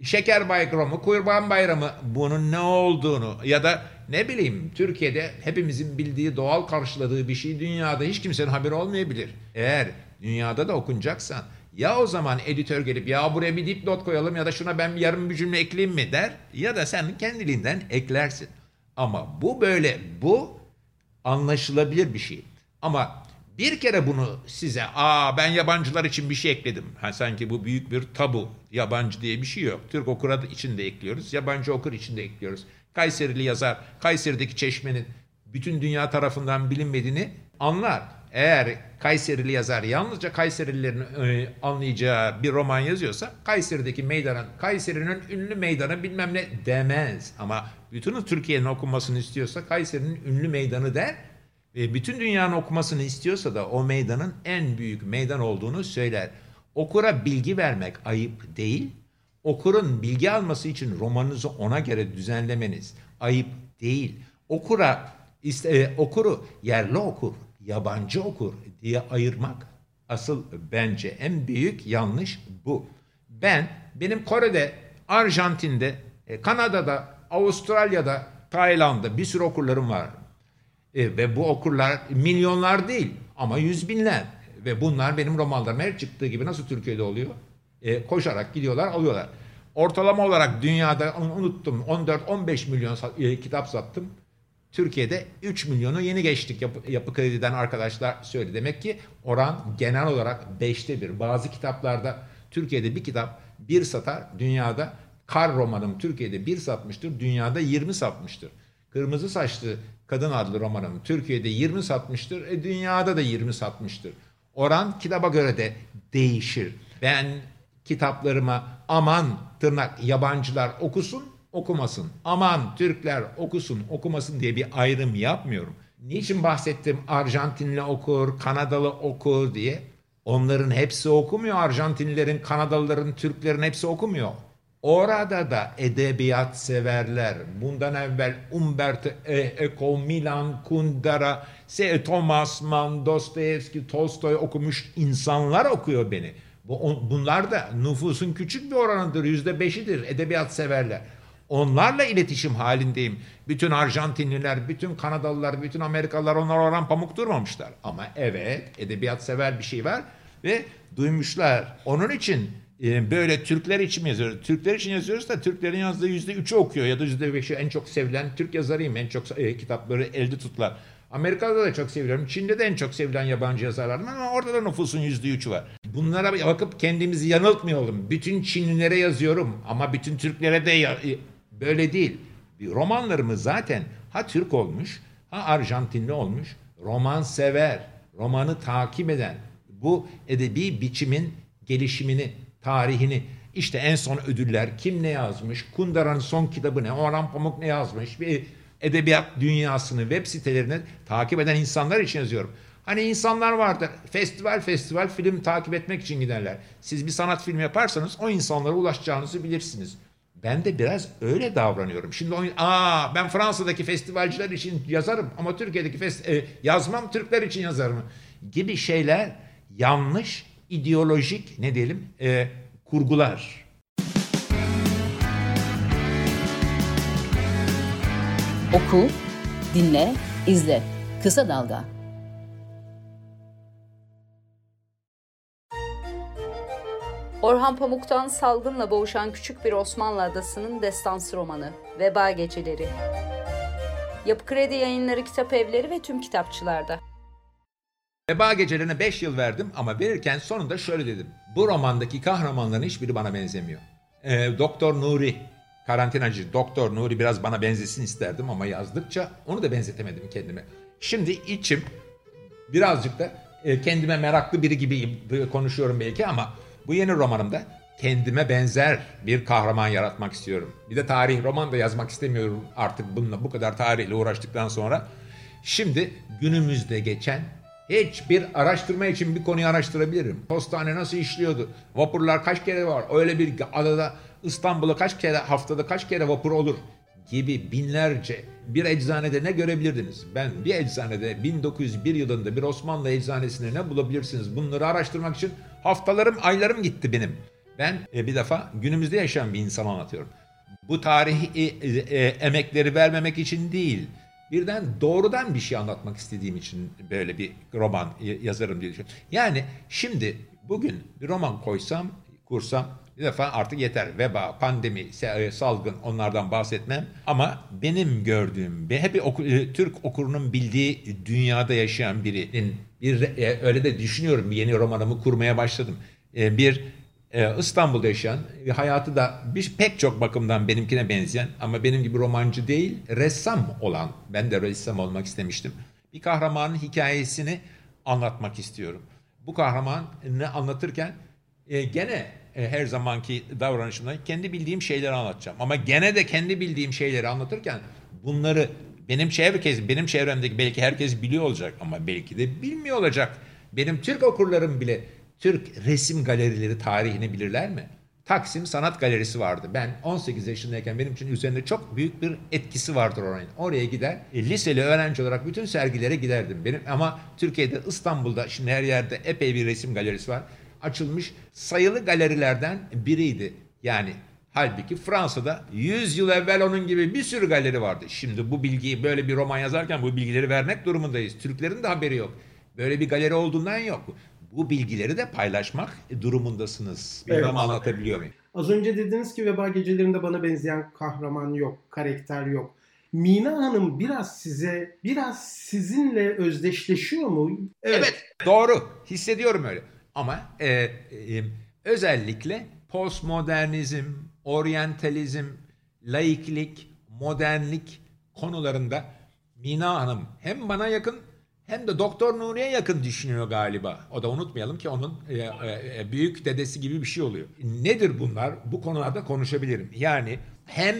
Şeker Bayramı, Kurban Bayramı bunun ne olduğunu ya da ne bileyim Türkiye'de hepimizin bildiği doğal karşıladığı bir şey dünyada hiç kimsenin haberi olmayabilir. Eğer dünyada da okunacaksan ya o zaman editör gelip ya buraya bir dipnot koyalım ya da şuna ben yarım bir cümle ekleyeyim mi der ya da sen kendiliğinden eklersin. Ama bu böyle bu anlaşılabilir bir şey. Ama bir kere bunu size aa ben yabancılar için bir şey ekledim. Ha, sanki bu büyük bir tabu. Yabancı diye bir şey yok. Türk okura için de ekliyoruz. Yabancı okur için de ekliyoruz. Kayserili yazar Kayseri'deki çeşmenin bütün dünya tarafından bilinmediğini anlar. Eğer Kayserili yazar yalnızca Kayserililerin e, anlayacağı bir roman yazıyorsa Kayseri'deki meydanın, Kayseri'nin ünlü meydanı bilmem ne demez. Ama bütün Türkiye'nin okunmasını istiyorsa Kayseri'nin ünlü meydanı der ve bütün dünyanın okumasını istiyorsa da o meydanın en büyük meydan olduğunu söyler. Okura bilgi vermek ayıp değil. Okurun bilgi alması için romanınızı ona göre düzenlemeniz ayıp değil. Okura iste, e, okuru yerli okur, yabancı okur diye ayırmak asıl bence en büyük yanlış bu. Ben benim Kore'de, Arjantin'de, e, Kanada'da, Avustralya'da, Tayland'da bir sürü okurlarım var. E, ve bu okurlar milyonlar değil ama yüz binler. Ve bunlar benim romanlarım her çıktığı gibi nasıl Türkiye'de oluyor? E, koşarak gidiyorlar alıyorlar. Ortalama olarak dünyada unuttum 14-15 milyon e, kitap sattım. Türkiye'de 3 milyonu yeni geçtik yapı, yapı krediden arkadaşlar söyledi. Demek ki oran genel olarak 5'te bir. Bazı kitaplarda Türkiye'de bir kitap bir satar, dünyada Kar romanım Türkiye'de bir satmıştır, dünyada 20 satmıştır. Kırmızı saçlı kadın adlı romanım Türkiye'de 20 satmıştır, e, dünyada da 20 satmıştır. Oran kitaba göre de değişir. Ben kitaplarıma aman tırnak yabancılar okusun, okumasın. Aman Türkler okusun, okumasın diye bir ayrım yapmıyorum. Niçin bahsettim Arjantinli okur, Kanadalı okur diye? Onların hepsi okumuyor. Arjantinlilerin, Kanadalıların, Türklerin hepsi okumuyor. Orada da edebiyat severler. Bundan evvel Umberto Eco, Milan Kundera, Thomas Mann, Dostoyevski, Tolstoy okumuş insanlar okuyor beni. Bunlar da nüfusun küçük bir oranıdır. Yüzde beşidir edebiyat severler. Onlarla iletişim halindeyim. Bütün Arjantinliler, bütün Kanadalılar, bütün Amerikalılar onlar oran pamuk durmamışlar. Ama evet edebiyat sever bir şey var ve duymuşlar. Onun için e, böyle Türkler için yazıyoruz? Türkler için yazıyoruz da Türklerin yazdığı yüzde üçü okuyor ya da yüzde beşi en çok sevilen Türk yazarıyım. En çok e, kitapları elde tutular. Amerika'da da çok seviyorum. Çin'de de en çok sevilen yabancı yazarlarım ama orada da nüfusun yüzde üçü var. Bunlara bakıp kendimizi yanıltmayalım. Bütün Çinlilere yazıyorum ama bütün Türklere de böyle değil. Romanlarımız zaten ha Türk olmuş ha Arjantinli olmuş. Roman sever, romanı takip eden, bu edebi biçimin gelişimini, tarihini, işte en son ödüller kim ne yazmış, Kundara'nın son kitabı ne, Orhan Pamuk ne yazmış, bir edebiyat dünyasını, web sitelerini takip eden insanlar için yazıyorum. Hani insanlar vardır, festival festival film takip etmek için giderler. Siz bir sanat filmi yaparsanız o insanlara ulaşacağınızı bilirsiniz. Ben de biraz öyle davranıyorum. Şimdi o, aa ben Fransa'daki festivalciler için yazarım ama Türkiye'deki fest, e, yazmam Türkler için yazarım gibi şeyler yanlış ideolojik ne diyelim e, kurgular. Oku, dinle, izle. Kısa Dalga. Orhan Pamuk'tan salgınla boğuşan küçük bir Osmanlı adasının destansı romanı Veba Geceleri. Yapı Kredi Yayınları Kitap Evleri ve tüm kitapçılarda. Veba gecelerine 5 yıl verdim ama verirken sonunda şöyle dedim. Bu romandaki kahramanların hiçbiri bana benzemiyor. Ee, Doktor Nuri, karantinacı Doktor Nuri biraz bana benzesin isterdim ama yazdıkça onu da benzetemedim kendime. Şimdi içim birazcık da e, kendime meraklı biri gibi konuşuyorum belki ama bu yeni romanımda kendime benzer bir kahraman yaratmak istiyorum. Bir de tarih roman da yazmak istemiyorum artık bununla bu kadar tarihle uğraştıktan sonra. Şimdi günümüzde geçen hiçbir araştırma için bir konuyu araştırabilirim. Postane nasıl işliyordu? Vapurlar kaç kere var? Öyle bir adada İstanbul'a kaç kere haftada kaç kere vapur olur? Gibi binlerce bir eczanede ne görebilirdiniz? Ben bir eczanede 1901 yılında bir Osmanlı eczanesinde ne bulabilirsiniz? Bunları araştırmak için haftalarım, aylarım gitti benim. Ben e, bir defa günümüzde yaşayan bir insan anlatıyorum. Bu tarihi e, e, emekleri vermemek için değil, birden doğrudan bir şey anlatmak istediğim için böyle bir roman yazarım diye düşünüyorum. Yani şimdi bugün bir roman koysam, kursam bir defa artık yeter. Veba, pandemi, salgın onlardan bahsetmem. Ama benim gördüğüm, hep oku, Türk okurunun bildiği dünyada yaşayan birinin bir öyle de düşünüyorum. Yeni romanımı kurmaya başladım. Bir İstanbul'da yaşayan, hayatı da bir, pek çok bakımdan benimkine benzeyen ama benim gibi romancı değil, ressam olan, ben de ressam olmak istemiştim. Bir kahramanın hikayesini anlatmak istiyorum. Bu kahraman ne anlatırken e, gene e, her zamanki davranışımda kendi bildiğim şeyleri anlatacağım. Ama gene de kendi bildiğim şeyleri anlatırken bunları benim herkes, benim çevremdeki belki herkes biliyor olacak ama belki de bilmiyor olacak. Benim Türk okurlarım bile Türk resim galerileri tarihini bilirler mi? Taksim Sanat Galerisi vardı. Ben 18 yaşındayken benim için üzerinde çok büyük bir etkisi vardır oranın. Oraya gider, e, liseli öğrenci olarak bütün sergilere giderdim. Benim ama Türkiye'de İstanbul'da şimdi her yerde epey bir resim galerisi var. Açılmış sayılı galerilerden biriydi. Yani halbuki Fransa'da 100 yıl evvel onun gibi bir sürü galeri vardı. Şimdi bu bilgiyi böyle bir roman yazarken bu bilgileri vermek durumundayız. Türklerin de haberi yok. Böyle bir galeri olduğundan yok bu bilgileri de paylaşmak durumundasınız. Bilmem evet. anlatabiliyor muyum? Az önce dediniz ki veba gecelerinde bana benzeyen kahraman yok, karakter yok. Mina Hanım biraz size, biraz sizinle özdeşleşiyor mu? Evet, evet doğru. Hissediyorum öyle. Ama e, e, özellikle postmodernizm, oryantalizm, laiklik, modernlik konularında Mina Hanım hem bana yakın hem de Doktor Nuri'ye yakın düşünüyor galiba. O da unutmayalım ki onun e, e, e, büyük dedesi gibi bir şey oluyor. Nedir bunlar? Bu konularda konuşabilirim. Yani hem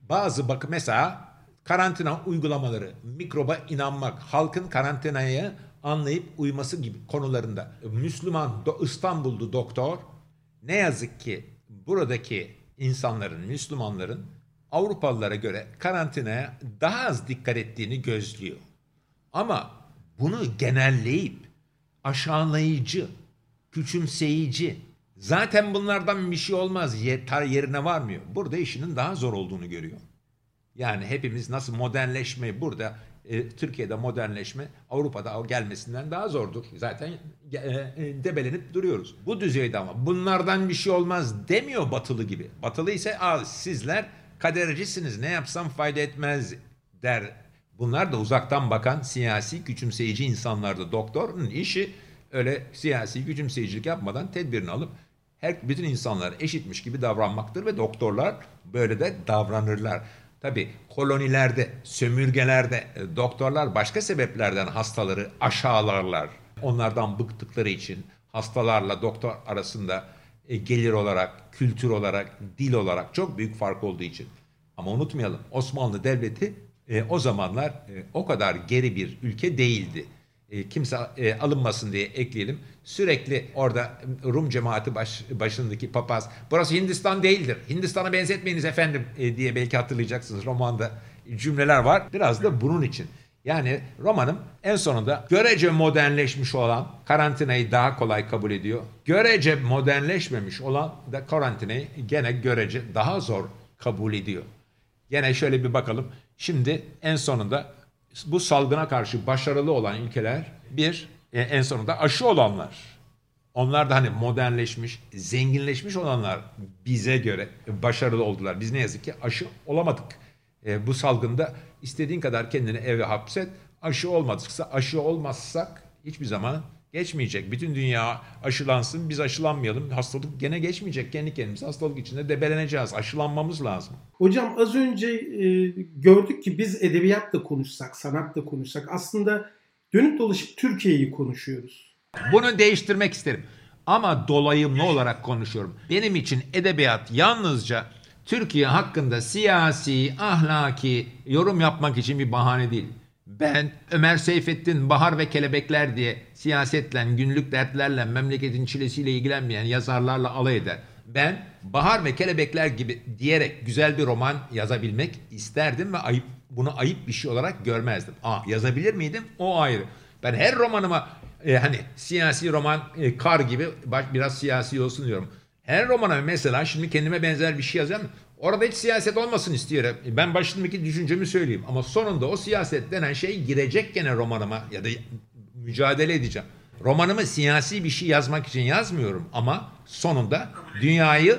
bazı bakın mesela karantina uygulamaları, mikroba inanmak, halkın karantinaya anlayıp uyması gibi konularında. Müslüman İstanbul'du doktor ne yazık ki buradaki insanların, Müslümanların Avrupalılara göre karantinaya daha az dikkat ettiğini gözlüyor. Ama bunu genelleyip aşağılayıcı, küçümseyici, zaten bunlardan bir şey olmaz yeter yerine varmıyor. Burada işinin daha zor olduğunu görüyor. Yani hepimiz nasıl modernleşme burada e, Türkiye'de modernleşme Avrupa'da gelmesinden daha zordur. Zaten e, e, debelenip duruyoruz. Bu düzeyde ama bunlardan bir şey olmaz demiyor batılı gibi. Batılı ise sizler kadercisiniz ne yapsam fayda etmez der. Bunlar da uzaktan bakan siyasi küçümseyici insanlardı. Doktorun işi öyle siyasi küçümseyicilik yapmadan tedbirini alıp her bütün insanlar eşitmiş gibi davranmaktır ve doktorlar böyle de davranırlar. Tabi kolonilerde, sömürgelerde e, doktorlar başka sebeplerden hastaları aşağılarlar. Onlardan bıktıkları için hastalarla doktor arasında e, gelir olarak, kültür olarak, dil olarak çok büyük fark olduğu için. Ama unutmayalım Osmanlı Devleti e, o zamanlar o kadar geri bir ülke değildi. E, kimse e, alınmasın diye ekleyelim. Sürekli orada Rum cemaati baş, başındaki papaz burası Hindistan değildir. Hindistan'a benzetmeyiniz efendim e, diye belki hatırlayacaksınız romanda cümleler var. Biraz da bunun için. Yani romanım en sonunda görece modernleşmiş olan karantinayı daha kolay kabul ediyor. Görece modernleşmemiş olan da karantinayı gene görece daha zor kabul ediyor. Gene şöyle bir bakalım. Şimdi en sonunda bu salgına karşı başarılı olan ülkeler bir e, en sonunda aşı olanlar. Onlar da hani modernleşmiş, zenginleşmiş olanlar bize göre başarılı oldular. Biz ne yazık ki aşı olamadık. E, bu salgında istediğin kadar kendini eve hapset. Aşı olmadıksa, aşı olmazsak hiçbir zaman geçmeyecek. Bütün dünya aşılansın, biz aşılanmayalım. Hastalık gene geçmeyecek. Kendi kendimize hastalık içinde debeleneceğiz. Aşılanmamız lazım. Hocam az önce e, gördük ki biz edebiyatla konuşsak, sanatla konuşsak aslında dönüp dolaşıp Türkiye'yi konuşuyoruz. Bunu değiştirmek isterim. Ama dolayımlı olarak konuşuyorum. Benim için edebiyat yalnızca Türkiye hakkında siyasi, ahlaki yorum yapmak için bir bahane değil. Ben Ömer Seyfettin Bahar ve Kelebekler diye siyasetle, günlük dertlerle, memleketin çilesiyle ilgilenmeyen yazarlarla alay eder. Ben Bahar ve Kelebekler gibi diyerek güzel bir roman yazabilmek isterdim ve ayıp bunu ayıp bir şey olarak görmezdim. Aa yazabilir miydim? O ayrı. Ben her romanıma e, hani siyasi roman e, kar gibi baş, biraz siyasi olsun diyorum. Her romana mesela şimdi kendime benzer bir şey yazacağım. Orada hiç siyaset olmasın istiyorum. Ben başındaki düşüncemi söyleyeyim. Ama sonunda o siyaset denen şey girecek gene romanıma ya da mücadele edeceğim. Romanımı siyasi bir şey yazmak için yazmıyorum ama sonunda dünyayı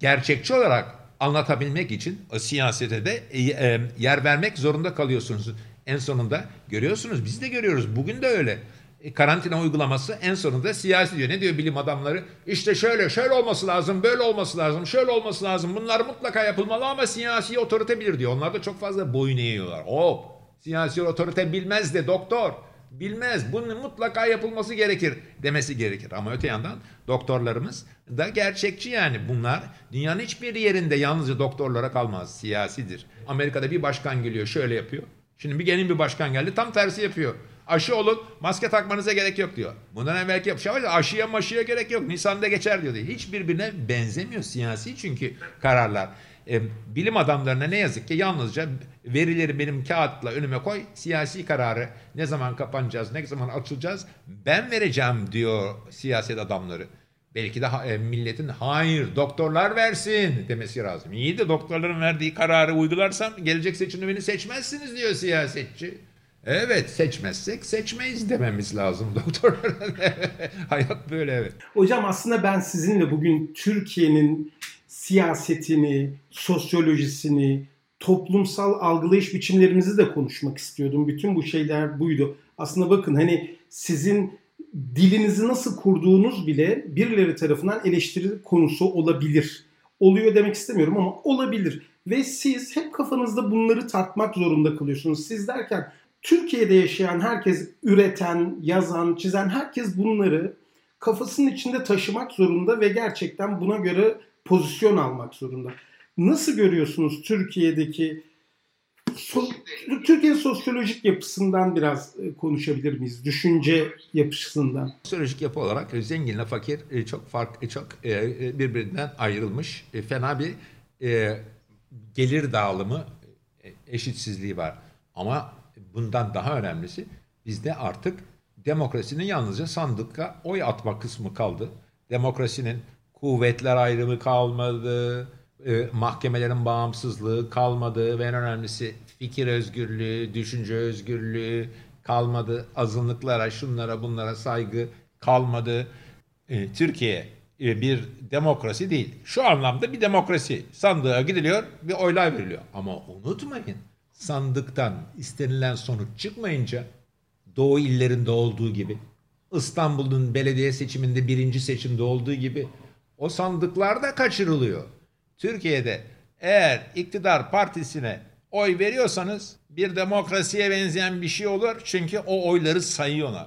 gerçekçi olarak anlatabilmek için o siyasete de e, e, yer vermek zorunda kalıyorsunuz. En sonunda görüyorsunuz biz de görüyoruz bugün de öyle. E, karantina uygulaması en sonunda siyasi diyor. Ne diyor bilim adamları? İşte şöyle şöyle olması lazım, böyle olması lazım, şöyle olması lazım. Bunlar mutlaka yapılmalı ama siyasi otorite bilir diyor. Onlar da çok fazla boyun eğiyorlar. Hop siyasi otorite bilmez de doktor. Bilmez. Bunun mutlaka yapılması gerekir demesi gerekir. Ama öte yandan doktorlarımız da gerçekçi yani. Bunlar dünyanın hiçbir yerinde yalnızca doktorlara kalmaz. Siyasidir. Amerika'da bir başkan geliyor şöyle yapıyor. Şimdi bir gelin bir başkan geldi tam tersi yapıyor. Aşı olun maske takmanıza gerek yok diyor. Bundan evvelki yapmış ama aşıya maşıya gerek yok. Nisan'da geçer diyor. Hiç birbirine benzemiyor siyasi çünkü kararlar. E, bilim adamlarına ne yazık ki yalnızca verileri benim kağıtla önüme koy. Siyasi kararı ne zaman kapanacağız, ne zaman açılacağız ben vereceğim diyor siyaset adamları. Belki de e, milletin hayır doktorlar versin demesi lazım. İyi de doktorların verdiği kararı uygularsam gelecek seçimde beni seçmezsiniz diyor siyasetçi. Evet seçmezsek seçmeyiz dememiz lazım doktorlara. Hayat böyle evet. Hocam aslında ben sizinle bugün Türkiye'nin siyasetini, sosyolojisini, toplumsal algılayış biçimlerimizi de konuşmak istiyordum. Bütün bu şeyler buydu. Aslında bakın hani sizin dilinizi nasıl kurduğunuz bile birileri tarafından eleştiri konusu olabilir. Oluyor demek istemiyorum ama olabilir. Ve siz hep kafanızda bunları tartmak zorunda kalıyorsunuz. Siz derken Türkiye'de yaşayan herkes üreten, yazan, çizen herkes bunları kafasının içinde taşımak zorunda ve gerçekten buna göre pozisyon almak zorunda. Nasıl görüyorsunuz Türkiye'deki so, Türkiye sosyolojik yapısından biraz e, konuşabilir miyiz? Düşünce yapısından. Sosyolojik yapı olarak zenginle fakir e, çok fark çok e, birbirinden ayrılmış fena bir gelir dağılımı eşitsizliği var. Ama bundan daha önemlisi bizde artık demokrasinin yalnızca sandıkta oy atma kısmı kaldı. Demokrasinin kuvvetler ayrımı kalmadı, e, mahkemelerin bağımsızlığı kalmadı ve en önemlisi fikir özgürlüğü, düşünce özgürlüğü kalmadı. Azınlıklara, şunlara, bunlara saygı kalmadı. E, Türkiye e, bir demokrasi değil. Şu anlamda bir demokrasi. Sandığa gidiliyor, bir oylar veriliyor. Ama unutmayın, sandıktan istenilen sonuç çıkmayınca Doğu illerinde olduğu gibi, İstanbul'un belediye seçiminde birinci seçimde olduğu gibi o sandıklar da kaçırılıyor. Türkiye'de eğer iktidar partisine oy veriyorsanız bir demokrasiye benzeyen bir şey olur. Çünkü o oyları sayıyorlar.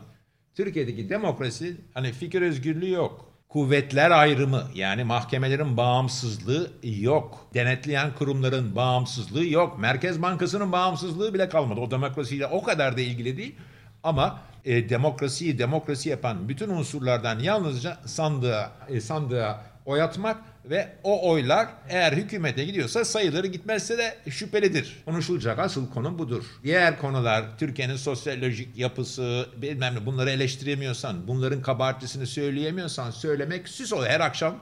Türkiye'deki demokrasi hani fikir özgürlüğü yok. Kuvvetler ayrımı yani mahkemelerin bağımsızlığı yok. Denetleyen kurumların bağımsızlığı yok. Merkez Bankası'nın bağımsızlığı bile kalmadı. O demokrasiyle o kadar da ilgili değil. Ama e, demokrasiyi demokrasi yapan bütün unsurlardan yalnızca sandığa, e, sandığa oy atmak ve o oylar eğer hükümete gidiyorsa sayıları gitmezse de şüphelidir. Konuşulacak asıl konu budur. Diğer konular Türkiye'nin sosyolojik yapısı bilmem ne bunları eleştiremiyorsan, bunların kabahatlisini söyleyemiyorsan söylemek süs oluyor. Her akşam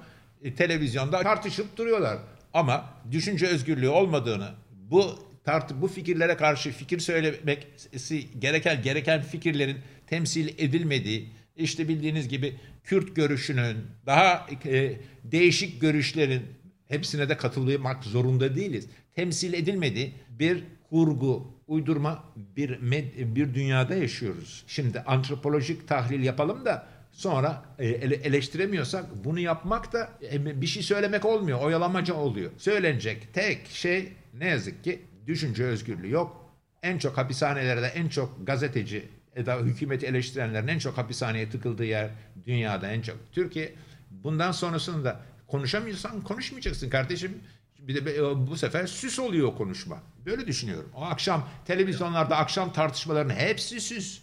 e, televizyonda tartışıp duruyorlar. Ama düşünce özgürlüğü olmadığını, bu tartı bu fikirlere karşı fikir söylemesi gereken gereken fikirlerin temsil edilmediği, işte bildiğiniz gibi Kürt görüşünün, daha e, değişik görüşlerin hepsine de katılmak zorunda değiliz. Temsil edilmediği bir kurgu, uydurma bir med, bir dünyada yaşıyoruz. Şimdi antropolojik tahlil yapalım da sonra e, eleştiremiyorsak bunu yapmak da e, bir şey söylemek olmuyor, oyalamaca oluyor. Söylenecek tek şey ne yazık ki düşünce özgürlüğü yok. En çok hapishanelerde en çok gazeteci da hükümeti eleştirenlerin en çok hapishaneye tıkıldığı yer dünyada en çok. Türkiye bundan sonrasını da konuşamıyorsan konuşmayacaksın kardeşim. Bir de bu sefer süs oluyor konuşma. Böyle düşünüyorum. O akşam televizyonlarda akşam tartışmaların hepsi süs.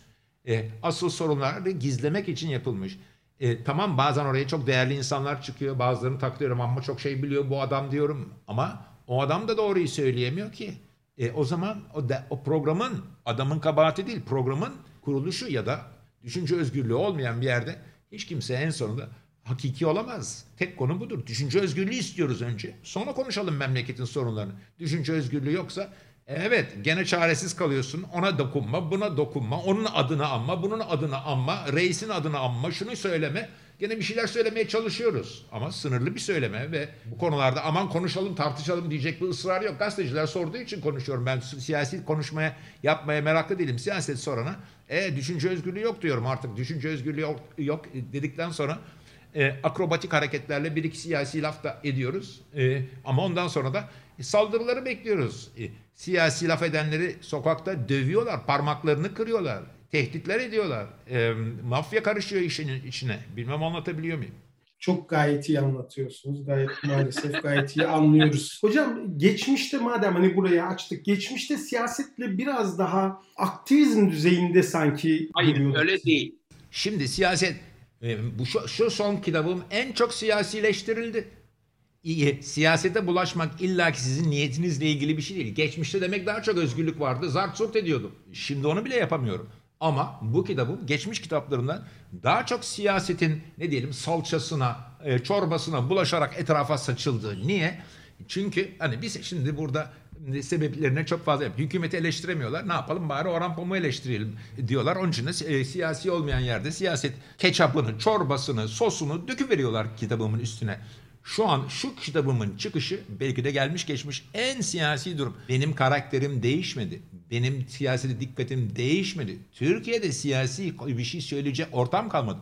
E, asıl sorunları gizlemek için yapılmış. E, tamam bazen oraya çok değerli insanlar çıkıyor. Bazılarını taklıyorum ama çok şey biliyor bu adam diyorum. Ama o adam da doğruyu söyleyemiyor ki. E, o zaman o, de, o programın adamın kabahati değil programın kuruluşu ya da düşünce özgürlüğü olmayan bir yerde hiç kimse en sonunda hakiki olamaz. Tek konu budur. Düşünce özgürlüğü istiyoruz önce. Sonra konuşalım memleketin sorunlarını. Düşünce özgürlüğü yoksa evet gene çaresiz kalıyorsun. Ona dokunma, buna dokunma, onun adını anma, bunun adını anma, reisin adını anma, şunu söyleme. Gene bir şeyler söylemeye çalışıyoruz. Ama sınırlı bir söyleme ve bu konularda aman konuşalım tartışalım diyecek bir ısrar yok. Gazeteciler sorduğu için konuşuyorum. Ben siyasi konuşmaya yapmaya meraklı değilim. Siyaset sorana e düşünce özgürlüğü yok diyorum artık. Düşünce özgürlüğü yok, dedikten sonra e, akrobatik hareketlerle bir iki siyasi laf da ediyoruz. E, ama ondan sonra da e, saldırıları bekliyoruz. E, siyasi laf edenleri sokakta dövüyorlar, parmaklarını kırıyorlar, tehditler ediyorlar. E, mafya karışıyor işin içine. Bilmem anlatabiliyor muyum? Çok gayet iyi anlatıyorsunuz. Gayet maalesef gayet iyi anlıyoruz. Hocam geçmişte madem hani buraya açtık. Geçmişte siyasetle biraz daha aktivizm düzeyinde sanki Hayır öyle değil. Şimdi siyaset bu şu, şu son kitabım en çok siyasileştirildi. İyi, siyasete bulaşmak illaki sizin niyetinizle ilgili bir şey değil. Geçmişte demek daha çok özgürlük vardı. Zart zurt ediyordum. Şimdi onu bile yapamıyorum. Ama bu kitabın geçmiş kitaplarından daha çok siyasetin ne diyelim salçasına, e, çorbasına bulaşarak etrafa saçıldı. Niye? Çünkü hani biz şimdi burada sebeplerine çok fazla yap. Hükümeti eleştiremiyorlar. Ne yapalım bari Orhan Pamuk'u eleştirelim diyorlar. Onun için de e, siyasi olmayan yerde siyaset ketçapını, çorbasını, sosunu döküveriyorlar kitabımın üstüne. Şu an şu kitabımın çıkışı belki de gelmiş geçmiş en siyasi durum. Benim karakterim değişmedi. Benim siyasete dikkatim değişmedi. Türkiye'de siyasi bir şey söyleyecek ortam kalmadı.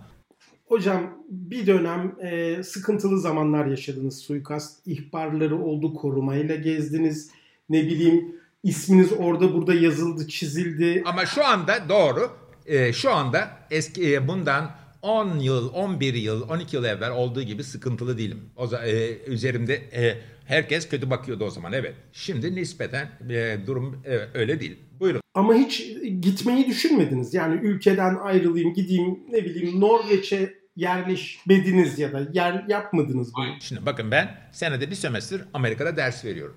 Hocam bir dönem e, sıkıntılı zamanlar yaşadınız. Suikast ihbarları oldu, korumayla gezdiniz. Ne bileyim isminiz orada burada yazıldı, çizildi. Ama şu anda doğru. E, şu anda eski e, bundan 10 yıl, 11 yıl, 12 yıl evvel olduğu gibi sıkıntılı değilim. O zaman e, üzerimde e, herkes kötü bakıyordu o zaman evet. Şimdi nispeten e, durum e, öyle değil. Buyurun. Ama hiç gitmeyi düşünmediniz. Yani ülkeden ayrılayım, gideyim, ne bileyim Norveç'e yerleşmediniz ya da yer yapmadınız bunu. Şimdi bakın ben senede bir sömestr Amerika'da ders veriyorum.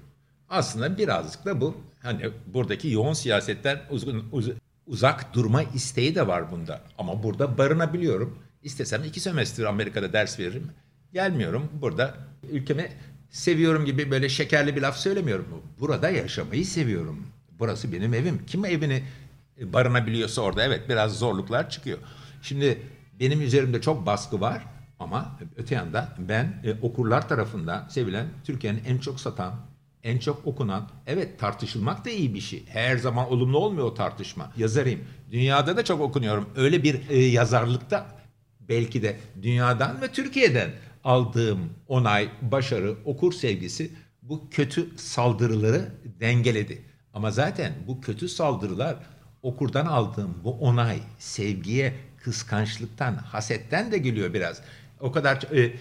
Aslında birazcık da bu hani buradaki yoğun siyasetten uzun, uz, uzak durma isteği de var bunda. Ama burada barınabiliyorum. İstesem iki sömestr Amerika'da ders veririm. Gelmiyorum. Burada ülkemi seviyorum gibi böyle şekerli bir laf söylemiyorum. Burada yaşamayı seviyorum. Burası benim evim. Kim evini barınabiliyorsa orada evet biraz zorluklar çıkıyor. Şimdi benim üzerimde çok baskı var ama öte yanda ben e, okurlar tarafından sevilen Türkiye'nin en çok satan, en çok okunan, evet tartışılmak da iyi bir şey. Her zaman olumlu olmuyor o tartışma. Yazarıyım. Dünyada da çok okunuyorum. Öyle bir e, yazarlıkta belki de dünyadan ve Türkiye'den aldığım onay, başarı, okur sevgisi bu kötü saldırıları dengeledi. Ama zaten bu kötü saldırılar okurdan aldığım bu onay, sevgiye, kıskançlıktan, hasetten de geliyor biraz. O kadar e,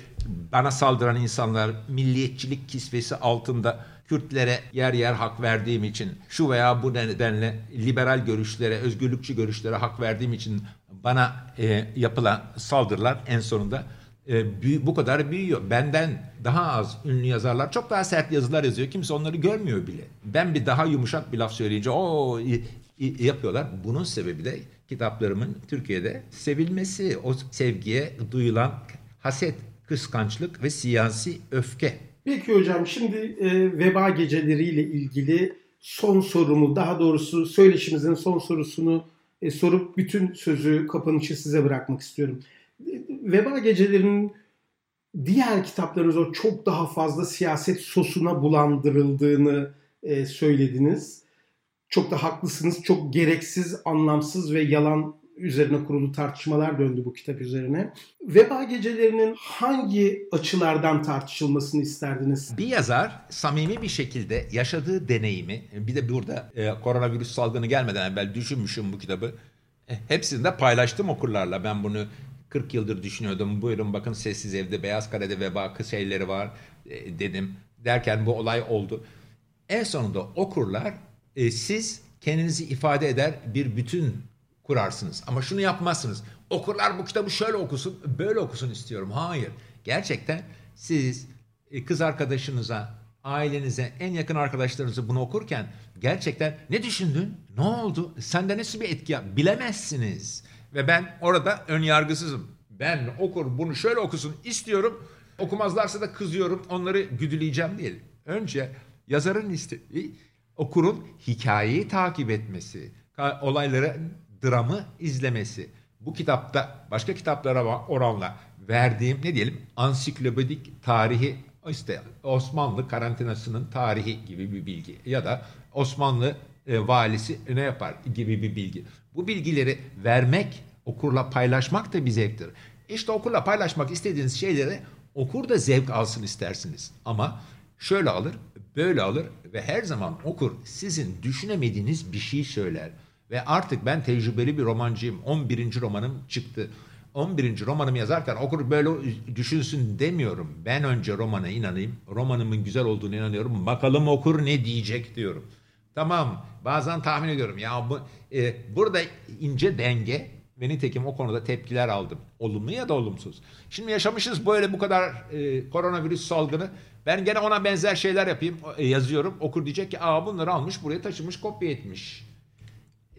bana saldıran insanlar milliyetçilik kisvesi altında Kürtlere yer yer hak verdiğim için, şu veya bu nedenle liberal görüşlere, özgürlükçü görüşlere hak verdiğim için bana e, yapılan saldırılar en sonunda e, büyü, bu kadar büyüyor. Benden daha az ünlü yazarlar çok daha sert yazılar yazıyor. Kimse onları görmüyor bile. Ben bir daha yumuşak bir laf söyleyince o yapıyorlar. Bunun sebebi de kitaplarımın Türkiye'de sevilmesi, o sevgiye duyulan haset, kıskançlık ve siyasi öfke. Peki hocam şimdi e, veba geceleriyle ilgili son sorumu daha doğrusu söyleşimizin son sorusunu e, sorup bütün sözü kapanışı size bırakmak istiyorum. Veba gecelerinin diğer kitaplarınız o çok daha fazla siyaset sosuna bulandırıldığını e, söylediniz. Çok da haklısınız. Çok gereksiz, anlamsız ve yalan üzerine kurulu tartışmalar döndü bu kitap üzerine. Veba gecelerinin hangi açılardan tartışılmasını isterdiniz? Bir yazar samimi bir şekilde yaşadığı deneyimi, bir de burada e, koronavirüs salgını gelmeden evvel düşünmüşüm bu kitabı. E, hepsini de paylaştım okurlarla. Ben bunu 40 yıldır düşünüyordum. Buyurun bakın Sessiz Ev'de Beyaz Kare'de veba şeyleri var e, dedim. Derken bu olay oldu. En sonunda okurlar e, siz kendinizi ifade eder bir bütün kurarsınız. Ama şunu yapmazsınız. Okurlar bu kitabı şöyle okusun, böyle okusun istiyorum. Hayır. Gerçekten siz e, kız arkadaşınıza, ailenize, en yakın arkadaşlarınızı bunu okurken gerçekten ne düşündün? Ne oldu? Sende nasıl bir etki yap? Bilemezsiniz. Ve ben orada ön yargısızım. Ben okur bunu şöyle okusun istiyorum. Okumazlarsa da kızıyorum. Onları güdüleyeceğim değil. Önce yazarın istediği okurun hikayeyi takip etmesi, olayları, dramı izlemesi. Bu kitapta başka kitaplara oranla verdiğim ne diyelim ansiklopedik tarihi işte Osmanlı karantinasının tarihi gibi bir bilgi ya da Osmanlı e, valisi ne yapar gibi bir bilgi. Bu bilgileri vermek, okurla paylaşmak da bir zevktir. İşte okurla paylaşmak istediğiniz şeyleri okur da zevk alsın istersiniz. Ama şöyle alır, böyle alır ve her zaman okur sizin düşünemediğiniz bir şey söyler. Ve artık ben tecrübeli bir romancıyım. 11. romanım çıktı. 11. romanımı yazarken okur böyle düşünsün demiyorum. Ben önce romana inanayım. Romanımın güzel olduğunu inanıyorum. Bakalım okur ne diyecek diyorum. Tamam bazen tahmin ediyorum. Ya bu e, burada ince denge ve nitekim o konuda tepkiler aldım. Olumlu ya da olumsuz. Şimdi yaşamışız böyle bu kadar e, koronavirüs salgını. Ben gene ona benzer şeyler yapayım, e, yazıyorum. Okur diyecek ki aa bunları almış buraya taşımış kopya etmiş.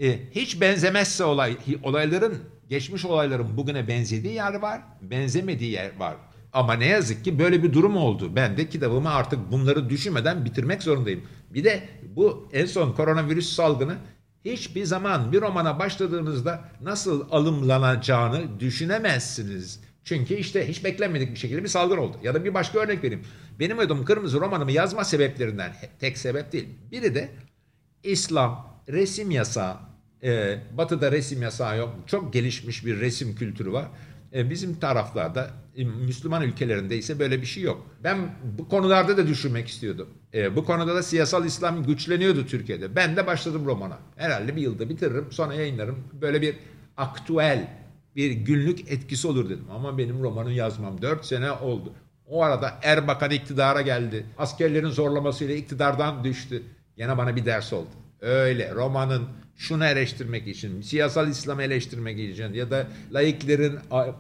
E, hiç benzemezse olay, olayların, geçmiş olayların bugüne benzediği yer var, benzemediği yer var. Ama ne yazık ki böyle bir durum oldu. Ben de kitabımı artık bunları düşünmeden bitirmek zorundayım. Bir de bu en son koronavirüs salgını hiçbir zaman bir romana başladığınızda nasıl alımlanacağını düşünemezsiniz. Çünkü işte hiç beklenmedik bir şekilde bir salgın oldu. Ya da bir başka örnek vereyim. Benim adım Kırmızı romanımı yazma sebeplerinden tek sebep değil. Biri de İslam, resim yasağı. Ee, batı'da resim yasağı yok. Çok gelişmiş bir resim kültürü var. Ee, bizim taraflarda, e, Müslüman ülkelerinde ise böyle bir şey yok. Ben bu konularda da düşünmek istiyordum. Ee, bu konuda da siyasal İslam güçleniyordu Türkiye'de. Ben de başladım romana. Herhalde bir yılda bitiririm, sonra yayınlarım. Böyle bir aktüel bir günlük etkisi olur dedim. Ama benim romanı yazmam 4 sene oldu. O arada Erbakan iktidara geldi. Askerlerin zorlamasıyla iktidardan düştü. Yine bana bir ders oldu. Öyle romanın şunu eleştirmek için, siyasal İslam'ı eleştirmek için ya da laiklerin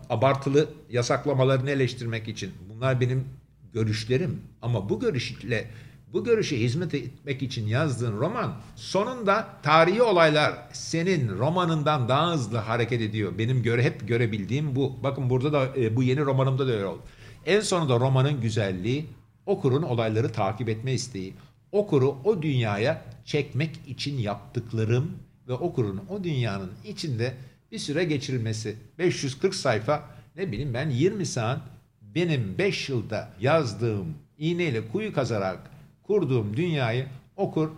abartılı yasaklamalarını eleştirmek için. Bunlar benim görüşlerim. Ama bu görüşle bu görüşe hizmet etmek için yazdığın roman sonunda tarihi olaylar senin romanından daha hızlı hareket ediyor. Benim göre hep görebildiğim bu. Bakın burada da e, bu yeni romanımda da öyle oldu. En sonunda romanın güzelliği okurun olayları takip etme isteği. Okuru o dünyaya çekmek için yaptıklarım ve okurun o dünyanın içinde bir süre geçirilmesi. 540 sayfa ne bileyim ben 20 saat benim 5 yılda yazdığım iğneyle kuyu kazarak kurduğum dünyayı okur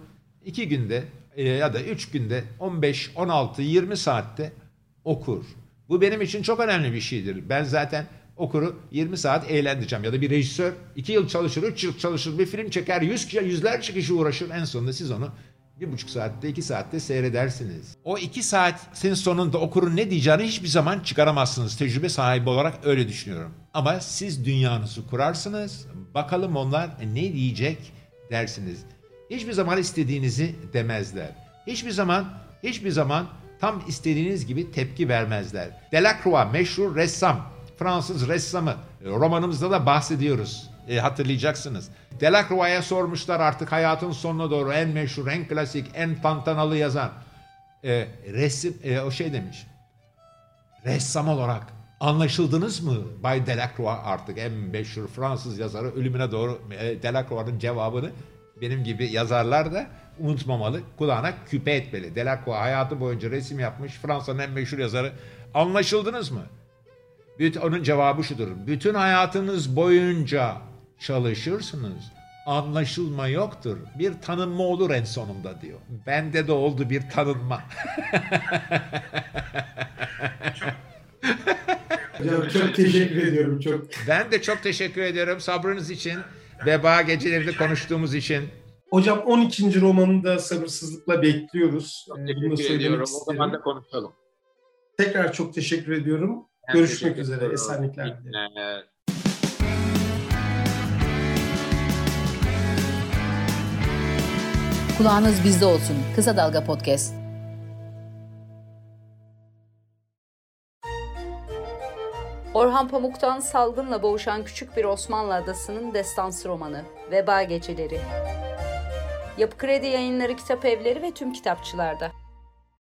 2 günde e, ya da 3 günde 15, 16, 20 saatte okur. Bu benim için çok önemli bir şeydir. Ben zaten okuru 20 saat eğlendireceğim. Ya da bir rejisör 2 yıl çalışır, 3 yıl çalışır, bir film çeker, yüz, yüzlerce kişi uğraşır. En sonunda siz onu bir buçuk saatte, iki saatte seyredersiniz. O iki saatin sonunda okurun ne diyeceğini hiçbir zaman çıkaramazsınız. Tecrübe sahibi olarak öyle düşünüyorum. Ama siz dünyanızı kurarsınız. Bakalım onlar ne diyecek dersiniz. Hiçbir zaman istediğinizi demezler. Hiçbir zaman, hiçbir zaman tam istediğiniz gibi tepki vermezler. Delacroix meşhur ressam, Fransız ressamı. Romanımızda da bahsediyoruz. E, hatırlayacaksınız. Delacroix'a sormuşlar artık hayatın sonuna doğru en meşhur, en klasik, en tantanalı yazan. E, resim, e, o şey demiş. Ressam olarak anlaşıldınız mı Bay Delacroix artık en meşhur Fransız yazarı ölümüne doğru e, Delacroix'ın cevabını benim gibi yazarlar da unutmamalı. Kulağına küpe etmeli. Delacroix hayatı boyunca resim yapmış. Fransa'nın en meşhur yazarı. Anlaşıldınız mı? Onun cevabı şudur. Bütün hayatınız boyunca çalışırsınız. Anlaşılma yoktur. Bir tanınma olur en sonunda diyor. Bende de oldu bir tanınma. Hocam çok teşekkür ediyorum. Çok. Ben de çok teşekkür ediyorum sabrınız için. Veba gecelerinde konuştuğumuz için. Hocam 12. romanını da sabırsızlıkla bekliyoruz. Çok teşekkür ediyorum. O zaman da konuşalım. Tekrar çok teşekkür ediyorum. Görüşmek üzere. Esenlikler. Kulağınız bizde olsun. Kısa Dalga Podcast. Orhan Pamuk'tan salgınla boğuşan küçük bir Osmanlı adasının destansı romanı Veba Geceleri. Yapı Kredi Yayınları Kitap Evleri ve tüm kitapçılarda.